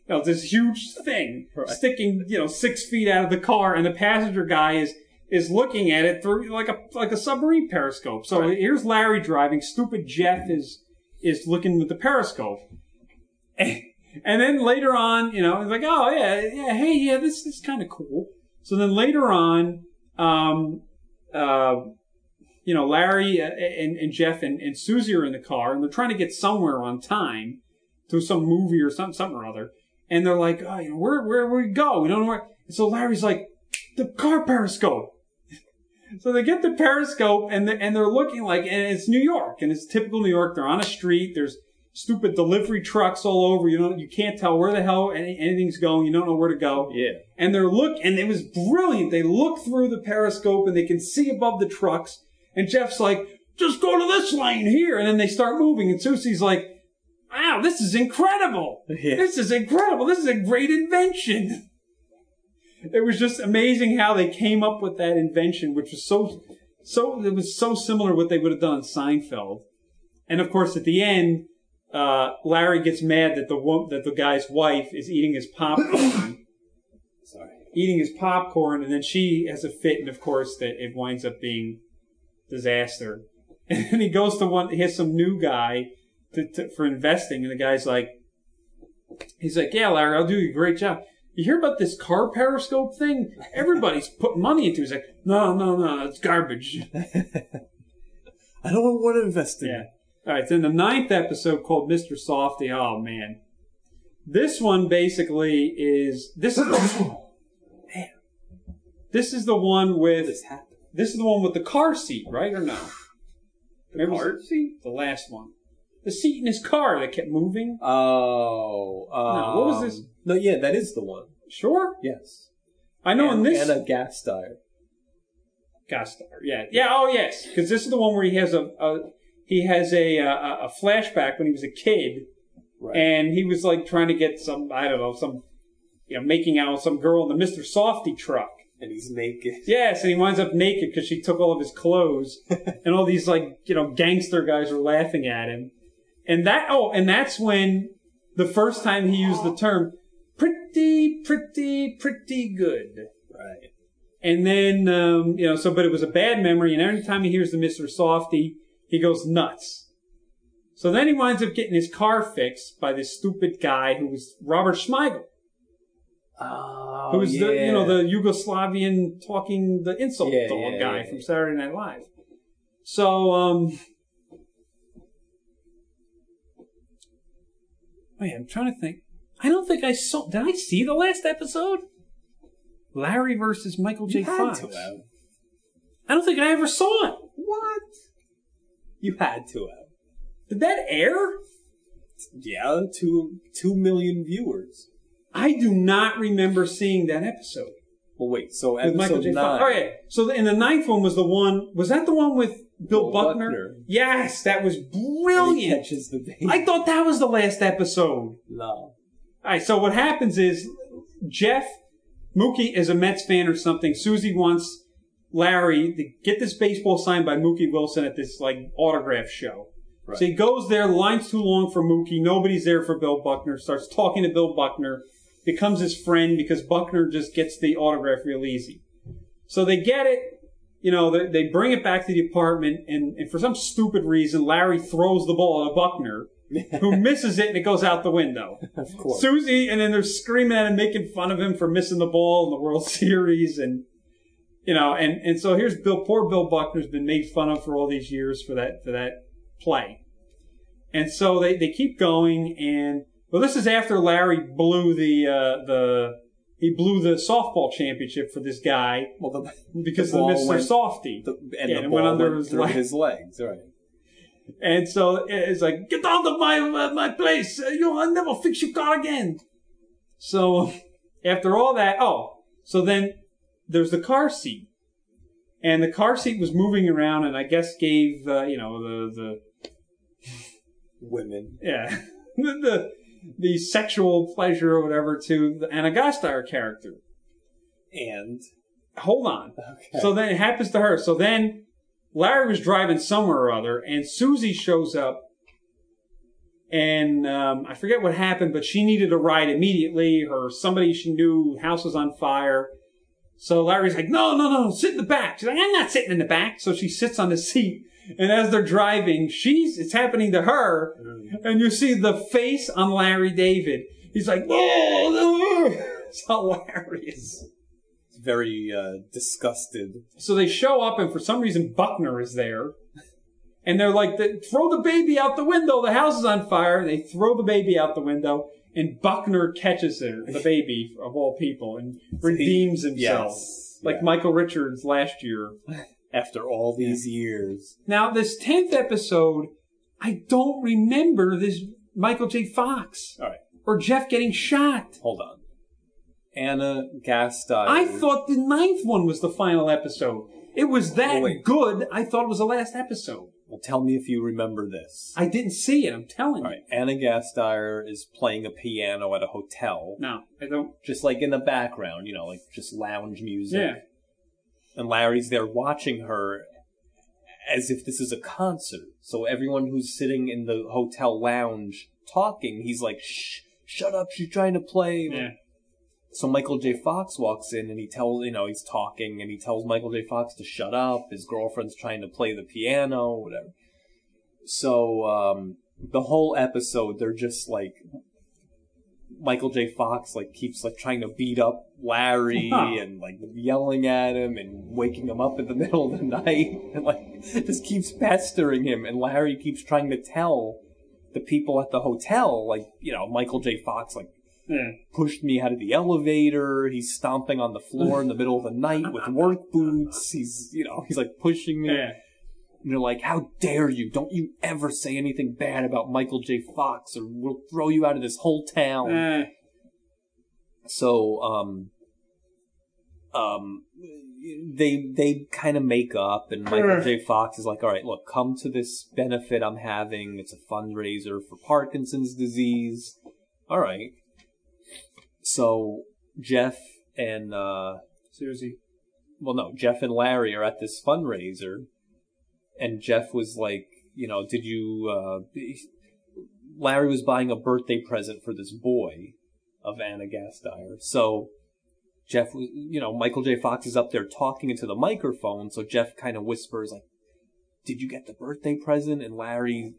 You know, this huge thing Right. sticking, you know, six feet out of the car and the passenger guy is, is looking at it through like a, like a submarine periscope. So Right. here's Larry driving. Stupid Jeff is, is looking with the periscope. And, And then later on, you know, it's like, oh yeah, yeah, hey, yeah, this is kind of cool. So then later on, um, uh, you know, Larry uh, and, and Jeff and, and Susie are in the car and they're trying to get somewhere on time to some movie or something, something or other. And they're like, oh, you know, where, where, where we go? We don't know where. And so Larry's like, the car periscope. So they get the periscope and they're, and they're looking like, and it's New York and it's typical New York. They're on a street. There's stupid delivery trucks all over. You know, you can't tell where the hell any, anything's going. You don't know where to go. Yeah. And they're look, and it was brilliant. They look through the periscope and they can see above the trucks. And Jeff's like, just go to this lane here. And then they start moving. And Susie's like, wow, this is incredible. Yeah. This is incredible. This is a great invention. It was just amazing how they came up with that invention, which was so, so, it was so similar to what they would have done in Seinfeld. And of course, at the end, uh, Larry gets mad that the wo- that the guy's wife is eating his popcorn. Sorry. eating his popcorn, and then she has a fit, and of course, that it winds up being disaster. And he goes to one, he has some new guy to, to, for investing, and the guy's like, he's like, yeah, Larry, I'll do you a great job. You hear about this car periscope thing? Everybody's putting money into it. He's like, no, no, no, it's garbage. I don't want to invest in Yeah. All right. Then the ninth episode called Mr. Softy. Oh man, this one basically is this is the, man. This is the one with This this is the one with the car seat, right or no? The Maybe car it's The last one. The seat in his car that kept moving. Oh. Um, what was this? No, yeah, that is the one. Sure. Yes. I know in and, this and a gas tire. Gasteyer. Yeah. Yeah. Oh yes, because this is the one where he has a, a he has a, a a flashback when he was a kid. Right. and he was like trying to get some I don't know some you know making out with some girl in the Mr. Softy truck. and he's naked. Yes, and he winds up naked because she took all of his clothes, and all these like you know gangster guys were laughing at him, and that oh, and that's when the first time he used the term pretty, pretty, pretty good. Right. And then, um, you know, so, but it was a bad memory, and every time he hears the Mr. Softy, he goes nuts. So then he winds up getting his car fixed by this stupid guy who was Robert Smigel, Oh, who was yeah. the, you know, the Yugoslavian talking, the insult Yeah, dog yeah, guy from. Saturday Night Live. So, um, wait, I'm trying to think. I don't think I saw, did I see the last episode? Larry versus Michael J. Fox. I don't think I ever saw it. What? You had to have. Did that air? Yeah, two two million viewers. I do not remember seeing that episode Well, wait. So with Michael episode J. nine. Fox. Yeah. So in the ninth one was the one. Was that the one with Bill, Bill Buckner? Buckner. Yes, that was and brilliant. catches the baby. I thought that was the last episode. no. All right. So what happens is Jeff Mookie is a Mets fan or something. Susie wants Larry to get this baseball signed by Mookie Wilson at this like autograph show. Right. So he goes there. The line's too long for Mookie. Nobody's there for Bill Buckner. Starts talking to Bill Buckner. Becomes his friend because Buckner just gets the autograph real easy. So they get it. You know, they, they bring it back to the apartment, and, and for some stupid reason, Larry throws the ball at Buckner, who misses it, and it goes out the window. Of course. Susie, and then they're screaming at him, making fun of him for missing the ball in the World Series, and you know, and and so here's Bill. Poor Bill Buckner's been made fun of for all these years for that for that play, and so they they keep going, and well, this is after Larry blew the uh, the he blew the softball championship for this guy well, the, because The of Mr. went- Softy. the and Yeah, the it ball went under went his leg. his legs. Right. And so it's like, get out of my uh, my place. Uh, you, I'll never fix your car again. So after all that, oh, so then there's the car seat, and the car seat was moving around, and I guess gave uh, you know the the Women. yeah the, the the sexual pleasure or whatever to the Anna Gasteyer character. And Hold on. okay. So then it happens to her. So then Larry was driving somewhere or other, and Susie shows up, and um, I forget what happened, but she needed a ride immediately. Or somebody she knew house was on fire. So Larry's like, "No, no, no, sit in the back." She's like, "I'm not sitting in the back." So she sits on the seat, and as they're driving, she's it's happening to her, and you see the face on Larry David he's like, "Whoa!" It's hilarious. Very uh, disgusted. So they show up, and for some reason, Buckner is there. And they're like, throw the baby out the window. The house is on fire. They throw the baby out the window, and Buckner catches her, the baby of all people, and redeems himself. Yes. Like Yeah. Michael Richards last year. After all these years. Now, this 10th episode, I don't remember this Michael J. Fox All right, or Jeff getting shot. hold on. Anna Gasteyer. I thought the ninth one was the final episode. It was that Oh, good, I thought it was the last episode. Well, tell me if you remember this. I didn't see it, I'm telling All you. right, Anna Gasteyer is playing a piano at a hotel, No, I don't. just like in the background, you know, like just lounge music. Yeah. And Larry's there watching her as if this is a concert. So everyone who's sitting in the hotel lounge talking, he's like, "Shh, shut up! She's trying to play." Yeah. So Michael J. Fox walks in and he tells, you know, he's talking and he tells Michael J. Fox to shut up. His girlfriend's trying to play the piano, whatever. So, um, the whole episode, they're just like, Michael J. Fox, like, keeps, like, trying to beat up Larry and, like, yelling at him and waking him up in the middle of the night and, like, just keeps pestering him. And Larry keeps trying to tell the people at the hotel, like, you know, Michael J. Fox, like, Yeah. pushed me out of the elevator. He's stomping on the floor in the middle of the night with work boots. He's, you know, he's like pushing me. Yeah. And you're like, how dare you? Don't you ever say anything bad about Michael J. Fox or we'll throw you out of this whole town. Eh, So, um, um, they, they kind of make up and Michael J. Fox is like, all right, look, come to this benefit I'm having. It's a fundraiser for Parkinson's disease. All right. So Jeff and, uh, Susie. well, no, Jeff and Larry are at this fundraiser, and Jeff was like, you know, did you? Uh, Larry was buying a birthday present for this boy of Anna Gasteyer. So Jeff, you know, Michael J. Fox is up there talking into the microphone. So Jeff kind of whispers like, "Did you get the birthday present?" And Larry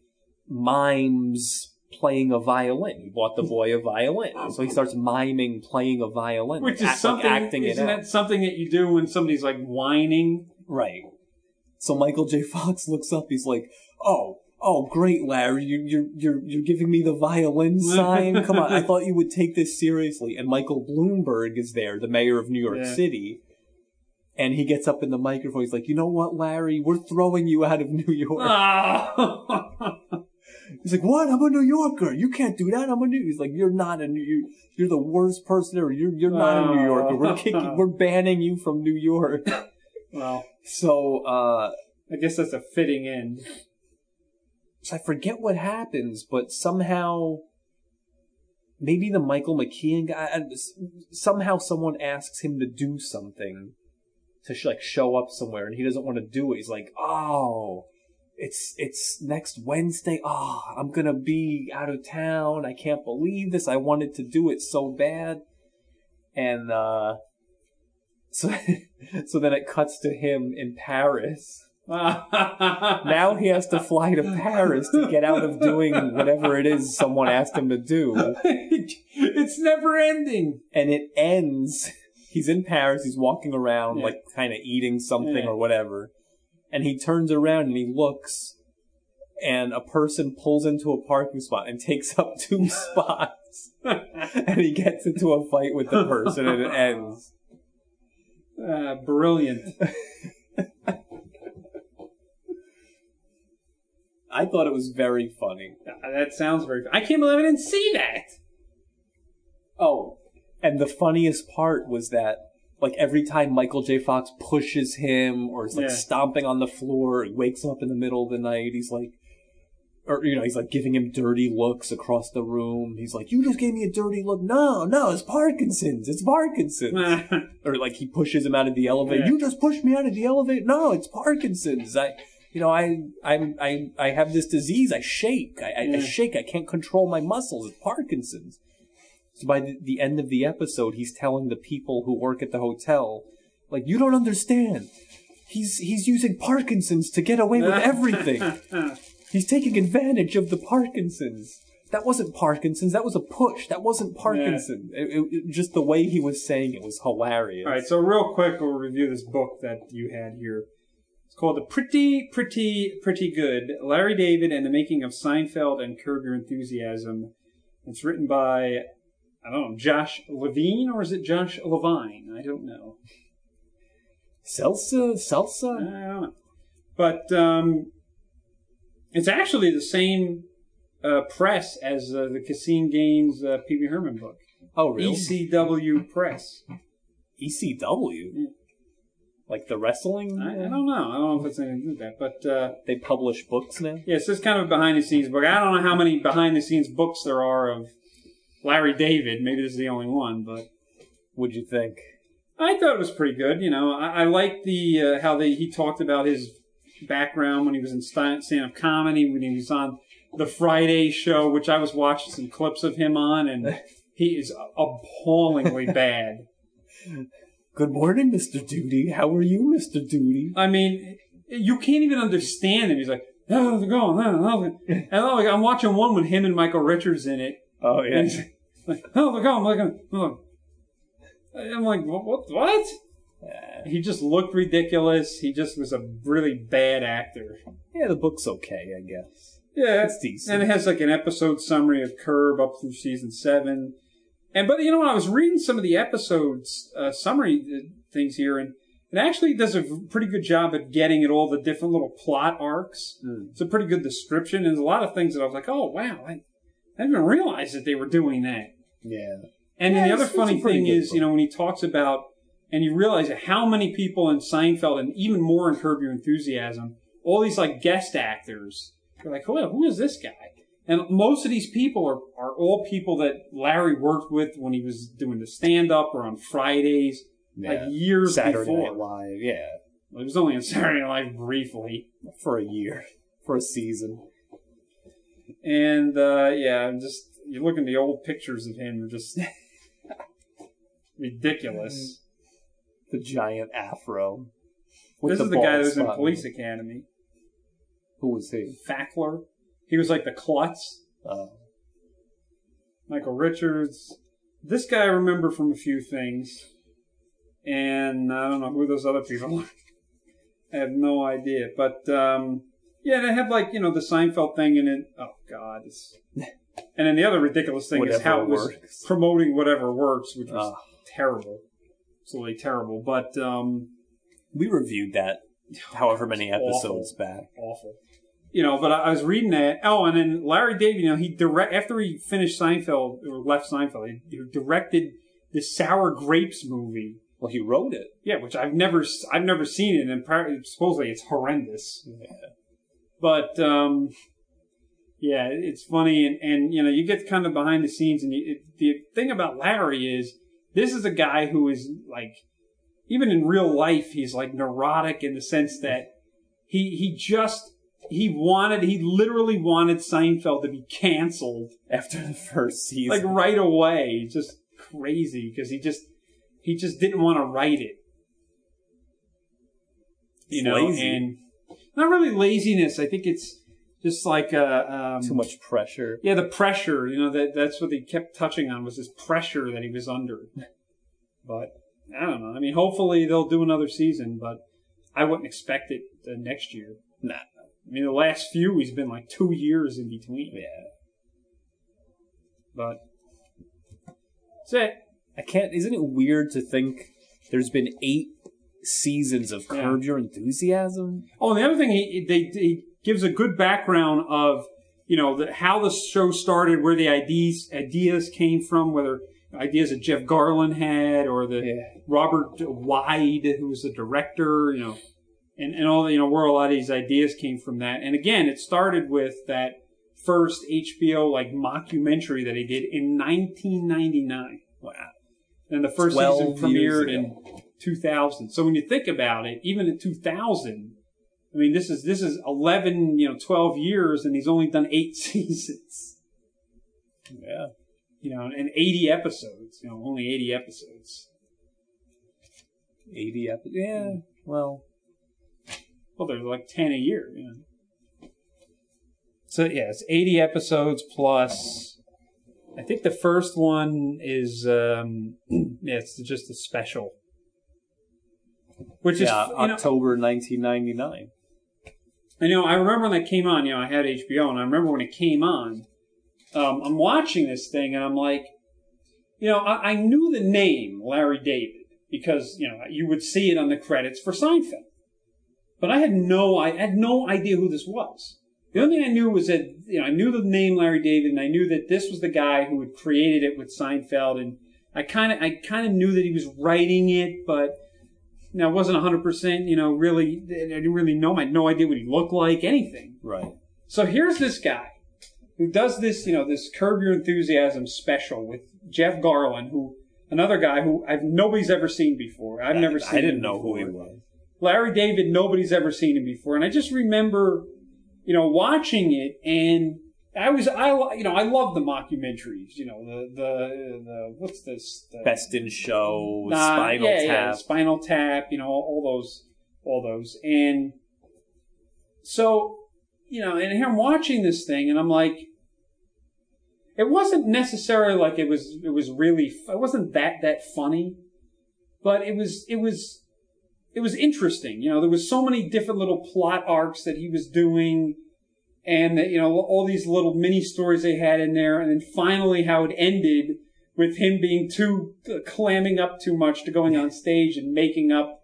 mimes playing a violin. He bought the boy a violin, so he starts miming playing a violin, Which like, is act- like something, acting it isn't out. that something that you do when somebody's like whining? Right. So Michael J. Fox looks up. He's like, "Oh, oh, great, Larry! You, you're you're you're giving me the violin sign. Come on, I thought you would take this seriously." And Michael Bloomberg is there, the mayor of New York Yeah. City, and he gets up in the microphone. He's like, "You know what, Larry? We're throwing you out of New York." Ah. He's like, "What? I'm a New Yorker. You can't do that. I'm a New." He's like, "You're not a New. You, you're the worst person ever. You're you're not a New Yorker. We're kicking. We're banning you from New York." well, So. uh I guess that's a fitting end. so I forget what happens, but somehow maybe the Michael McKean guy somehow someone asks him to do something to sh- like show up somewhere, and he doesn't want to do it. He's like, "Oh, it's it's next Wednesday. Oh, I'm gonna be out of town. I can't believe this. I wanted to do it so bad." And uh so so then it cuts to him in Paris now he has to fly to Paris to get out of doing whatever it is someone asked him to do. it's never ending. And it ends. He's in Paris, he's walking around, Yeah. like kind of eating something Yeah. or whatever. And he turns around and he looks, and a person pulls into a parking spot and takes up two spots. and he gets into a fight with the person and it ends. Uh, brilliant. I thought it was very funny. Uh, That sounds very. I can't believe I didn't see that. Oh, and the funniest part was that, like, every time Michael J. Fox pushes him or is like Yeah. stomping on the floor, he wakes up in the middle of the night, he's like, or, you know, he's like giving him dirty looks across the room. He's like, You just gave me a dirty look. No, no, it's Parkinson's. It's Parkinson's. or like he pushes him out of the elevator. Yeah. You just pushed me out of the elevator. No, it's Parkinson's. I, you know, I, I'm, I, I have this disease. I shake. I, I, I shake. I can't control my muscles. It's Parkinson's. By the, the end of the episode, he's telling the people who work at the hotel, like, you don't understand. He's, he's using Parkinson's to get away with everything. He's taking advantage of the Parkinson's. that wasn't Parkinson's. That was a push. That wasn't Parkinson. It, it- it- just the way he was saying it was hilarious. All right, so real quick, we'll review this book that you had here. It's called The Pretty, Pretty, Pretty Good Larry David and the Making of Seinfeld and Curb Your Enthusiasm. It's written by, I don't know, Josh Levine or is it Josh Levine? I don't know. Salsa, I salsa. don't know. But um, it's actually the same uh, press as uh, the Caseen Gaines uh, Wee Herman book. Oh, really? ECW Press. ECW. Like the wrestling. I, I don't know. I don't know if it's anything to do with that. But uh, They publish books now. Yeah, it's kind of a behind the scenes book. I don't know how many behind the scenes books there are of Larry David. Maybe this is the only one, but What'd you think? I thought it was pretty good. You know, I, I liked the uh, how they he talked about his background when he was in stand up comedy, when he was on the Friday show, which I was watching some clips of him on, and he is appallingly bad. Good morning, Mr. Duty. How are you, Mr. Duty? I mean, you can't even understand him. He's like, how's it going? How's it-" And I'm, like, I'm watching one with him and Michael Richards in it. Oh he's like, how's it going? I'm like, oh. I'm like, what? What? what? He just looked ridiculous. He just was a really bad actor. Yeah, the book's okay, I guess. Yeah, It's decent. And it has like an episode summary of Curb up through season seven. And but you know, I was reading some of the episodes uh, summary uh, things here, and it actually does a pretty good job at getting at all the different little plot arcs. Hmm. It's a pretty good description, and there's a lot of things that I was like, oh wow, I, I didn't even realize that they were doing that. Yeah. And Yeah, then the other it's- it's a funny thing good is, you know, when he talks about, and you realize how many people in Seinfeld, and even more in Curb Your Enthusiasm, all these like guest actors, you're like, who, who is this guy? And most of these people are, are all people that Larry worked with when he was doing the stand up or on Fridays, like Yeah. years Saturday before. Night Live. Yeah. It was only on Saturday Night Live briefly. For a year. For a season. And uh, yeah, I'm just you look at the old pictures of him, they're just ridiculous. The giant afro. This is the guy that was in. Police Academy. Who was he? Fackler. He was like the klutz. Uh, Michael Richards. This guy I remember from a few things. And I don't know who those other people are. I have no idea. But um yeah, they had like, you know, the Seinfeld thing in it. Oh god. It's... And then the other ridiculous thing is Whatever how it was works. promoting whatever works, which was Ah. terrible. Absolutely terrible. But um we reviewed that however many episodes back. awful. You know, but I, I was reading that. Oh, and then Larry David, you know, he direct after he finished Seinfeld or left Seinfeld, he, he directed the Sour Grapes movie. Well, he wrote it. Yeah, which I've never s- I've never seen it, and apparently supposedly it's horrendous. But um, yeah, it's funny, and, and you know, you get kind of behind the scenes, and you, it, the thing about Larry is this is a guy who is like, even in real life, he's like neurotic in the sense that he he just he wanted he literally wanted Seinfeld to be canceled After the first season. like right away. Just crazy because he just he just didn't want to write it. You It's know, lazy. and not really laziness. I think it's just like uh, um, Too much pressure. Yeah, the pressure. You know that that's what they kept touching on was this pressure that he was under. But I don't know. I mean, hopefully they'll do another season, but I wouldn't expect it uh, next year. Nah. I mean, the last few he's been like two years in between. Yeah. But that's it. I can't. Isn't it weird to think there's been eight seasons of Yeah. Curb Your Enthusiasm? Oh, and the other thing he they he gives a good background of you know the, how the show started, where the ideas ideas came from, whether ideas that Jeff Garlin had or the Yeah. Robert Weide, who was the director, you know, and and all you know where a lot of these ideas came from that. And again, it started with that first HBO like mockumentary that he did in 1999. Wow. And the first season 12 years premiered in 2000. So when you think about it, even in 2000, I mean, this is, this is 11, you know, 12 years and he's only done eight seasons, Yeah. you know, and 80 episodes, you know, only 80 episodes. 80 episodes. Yeah. Well, Well, there's like 10 a year, you know. So yeah, it's 80 episodes plus. I think the first one is um, yeah, it's just a special, which Yeah, is know, October 1999. I know. I remember when that came on. You know, I had HBO, and I remember when it came on. Um, I'm watching this thing, and I'm like, you know, I, I knew the name Larry David because you know you would see it on the credits for Seinfeld, but I had no, I had no idea who this was. The only thing I knew was that you know I knew the name Larry David, and I knew that this was the guy who had created it with Seinfeld, and I kind of, I kind of knew that he was writing it, but. You know, I wasn't 100%, you know, really, I didn't really know him. I had no idea what he looked like, anything. Right. So here's this guy who does this, you know, this Curb Your Enthusiasm special with Jeff Garlin, who another guy who I've nobody's ever seen before. I've never seen. I didn't know who he was. Larry David, nobody's ever seen him before, and I just remember, you know, watching it, and I was, I, you know, I love the mockumentaries. You know, the the the what's this? The, Best in Show, Nah, Spinal yeah, Tap. yeah, Spinal Tap, you know, all those, all those, and so, you know, and here I'm watching this thing, and I'm like, it wasn't necessarily like it was, it was really, it wasn't that that funny, but it was, it was, it was interesting. You know, there was so many different little plot arcs that he was doing, and that, you know, all these little mini stories they had in there, and then finally how it ended with him being too uh, clamming up too much to going on stage and making up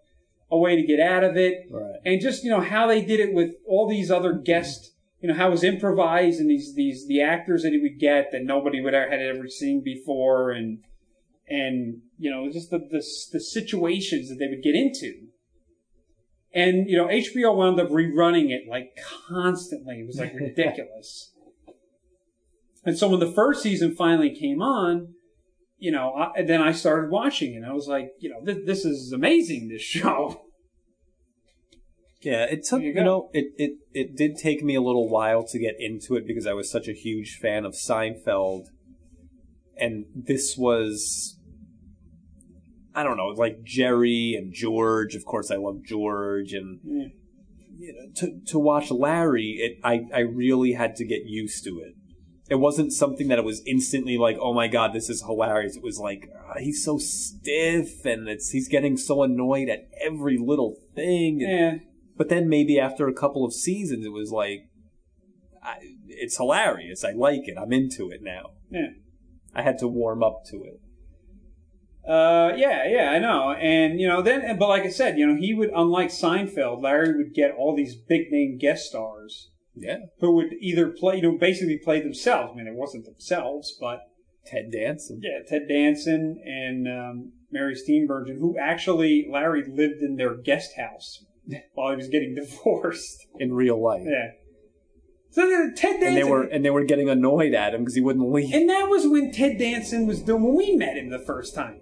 a way to get out of it Right. and just you know how they did it with all these other guests, you know how it was improvised and these these the actors that he would get that nobody would ever had ever seen before and and you know just the the, the situations that they would get into and you know HBO wound up rerunning it like constantly it was like ridiculous and so when the first season finally came on you know, I, and then I started watching it. and I was like, you know, this, this is amazing. This show. Yeah, it took you you, know it, it it did take me a little while to get into it because I was such a huge fan of Seinfeld, and this was I don't know like Jerry and George. Of course, I love George, and Yeah. you know, to to watch Larry, it I I really had to get used to it. It wasn't something that it was instantly like, oh my god, this is hilarious. It was like ah, he's so stiff, and it's he's getting so annoyed at every little thing. and- Yeah. but then maybe after a couple of seasons, it was like, I, it's hilarious. I like it. I'm into it now. Yeah. I had to warm up to it. Uh, yeah, yeah, I know. And, you know, then, but like I said, you know, he would, unlike Seinfeld, Larry would get all these big name guest stars Yeah. who would either play, you know, basically play themselves. I mean, it wasn't themselves, but Ted Danson. yeah, Ted Danson and, um, Mary Steenburgen, who actually, Larry lived in their guest house while he was getting divorced. In real life. Yeah. So then Ted Danson. And they were and they were getting annoyed at him because he wouldn't leave. And that was when Ted Danson was doing when we met him the first time.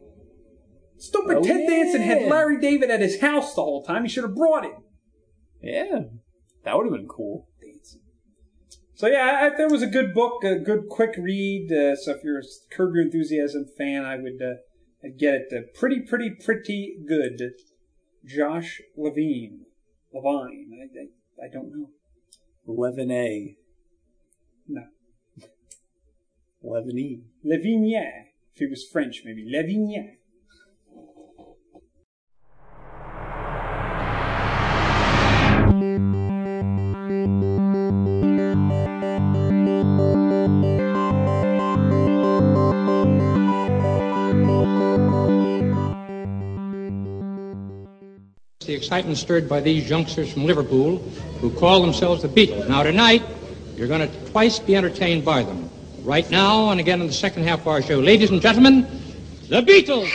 Stupid Oh, Ted Danson had. Larry David at his house the whole time. He should have brought him. yeah. That would have been cool. So yeah, I, I, there was a good book, a good quick read. Uh, so if you're a Curb Your Enthusiasm fan, I would uh, I'd get it. Uh, pretty, pretty, pretty good. Josh Levine, Levine. I, I, I don't know. 11A. No, 11E. Levinier. If he was French, maybe Levinier. The excitement stirred by these youngsters from Liverpool who call themselves the Beatles. Now, tonight, you're going to twice be entertained by them. Right now, and again in the second half of our show. Ladies and gentlemen, the Beatles.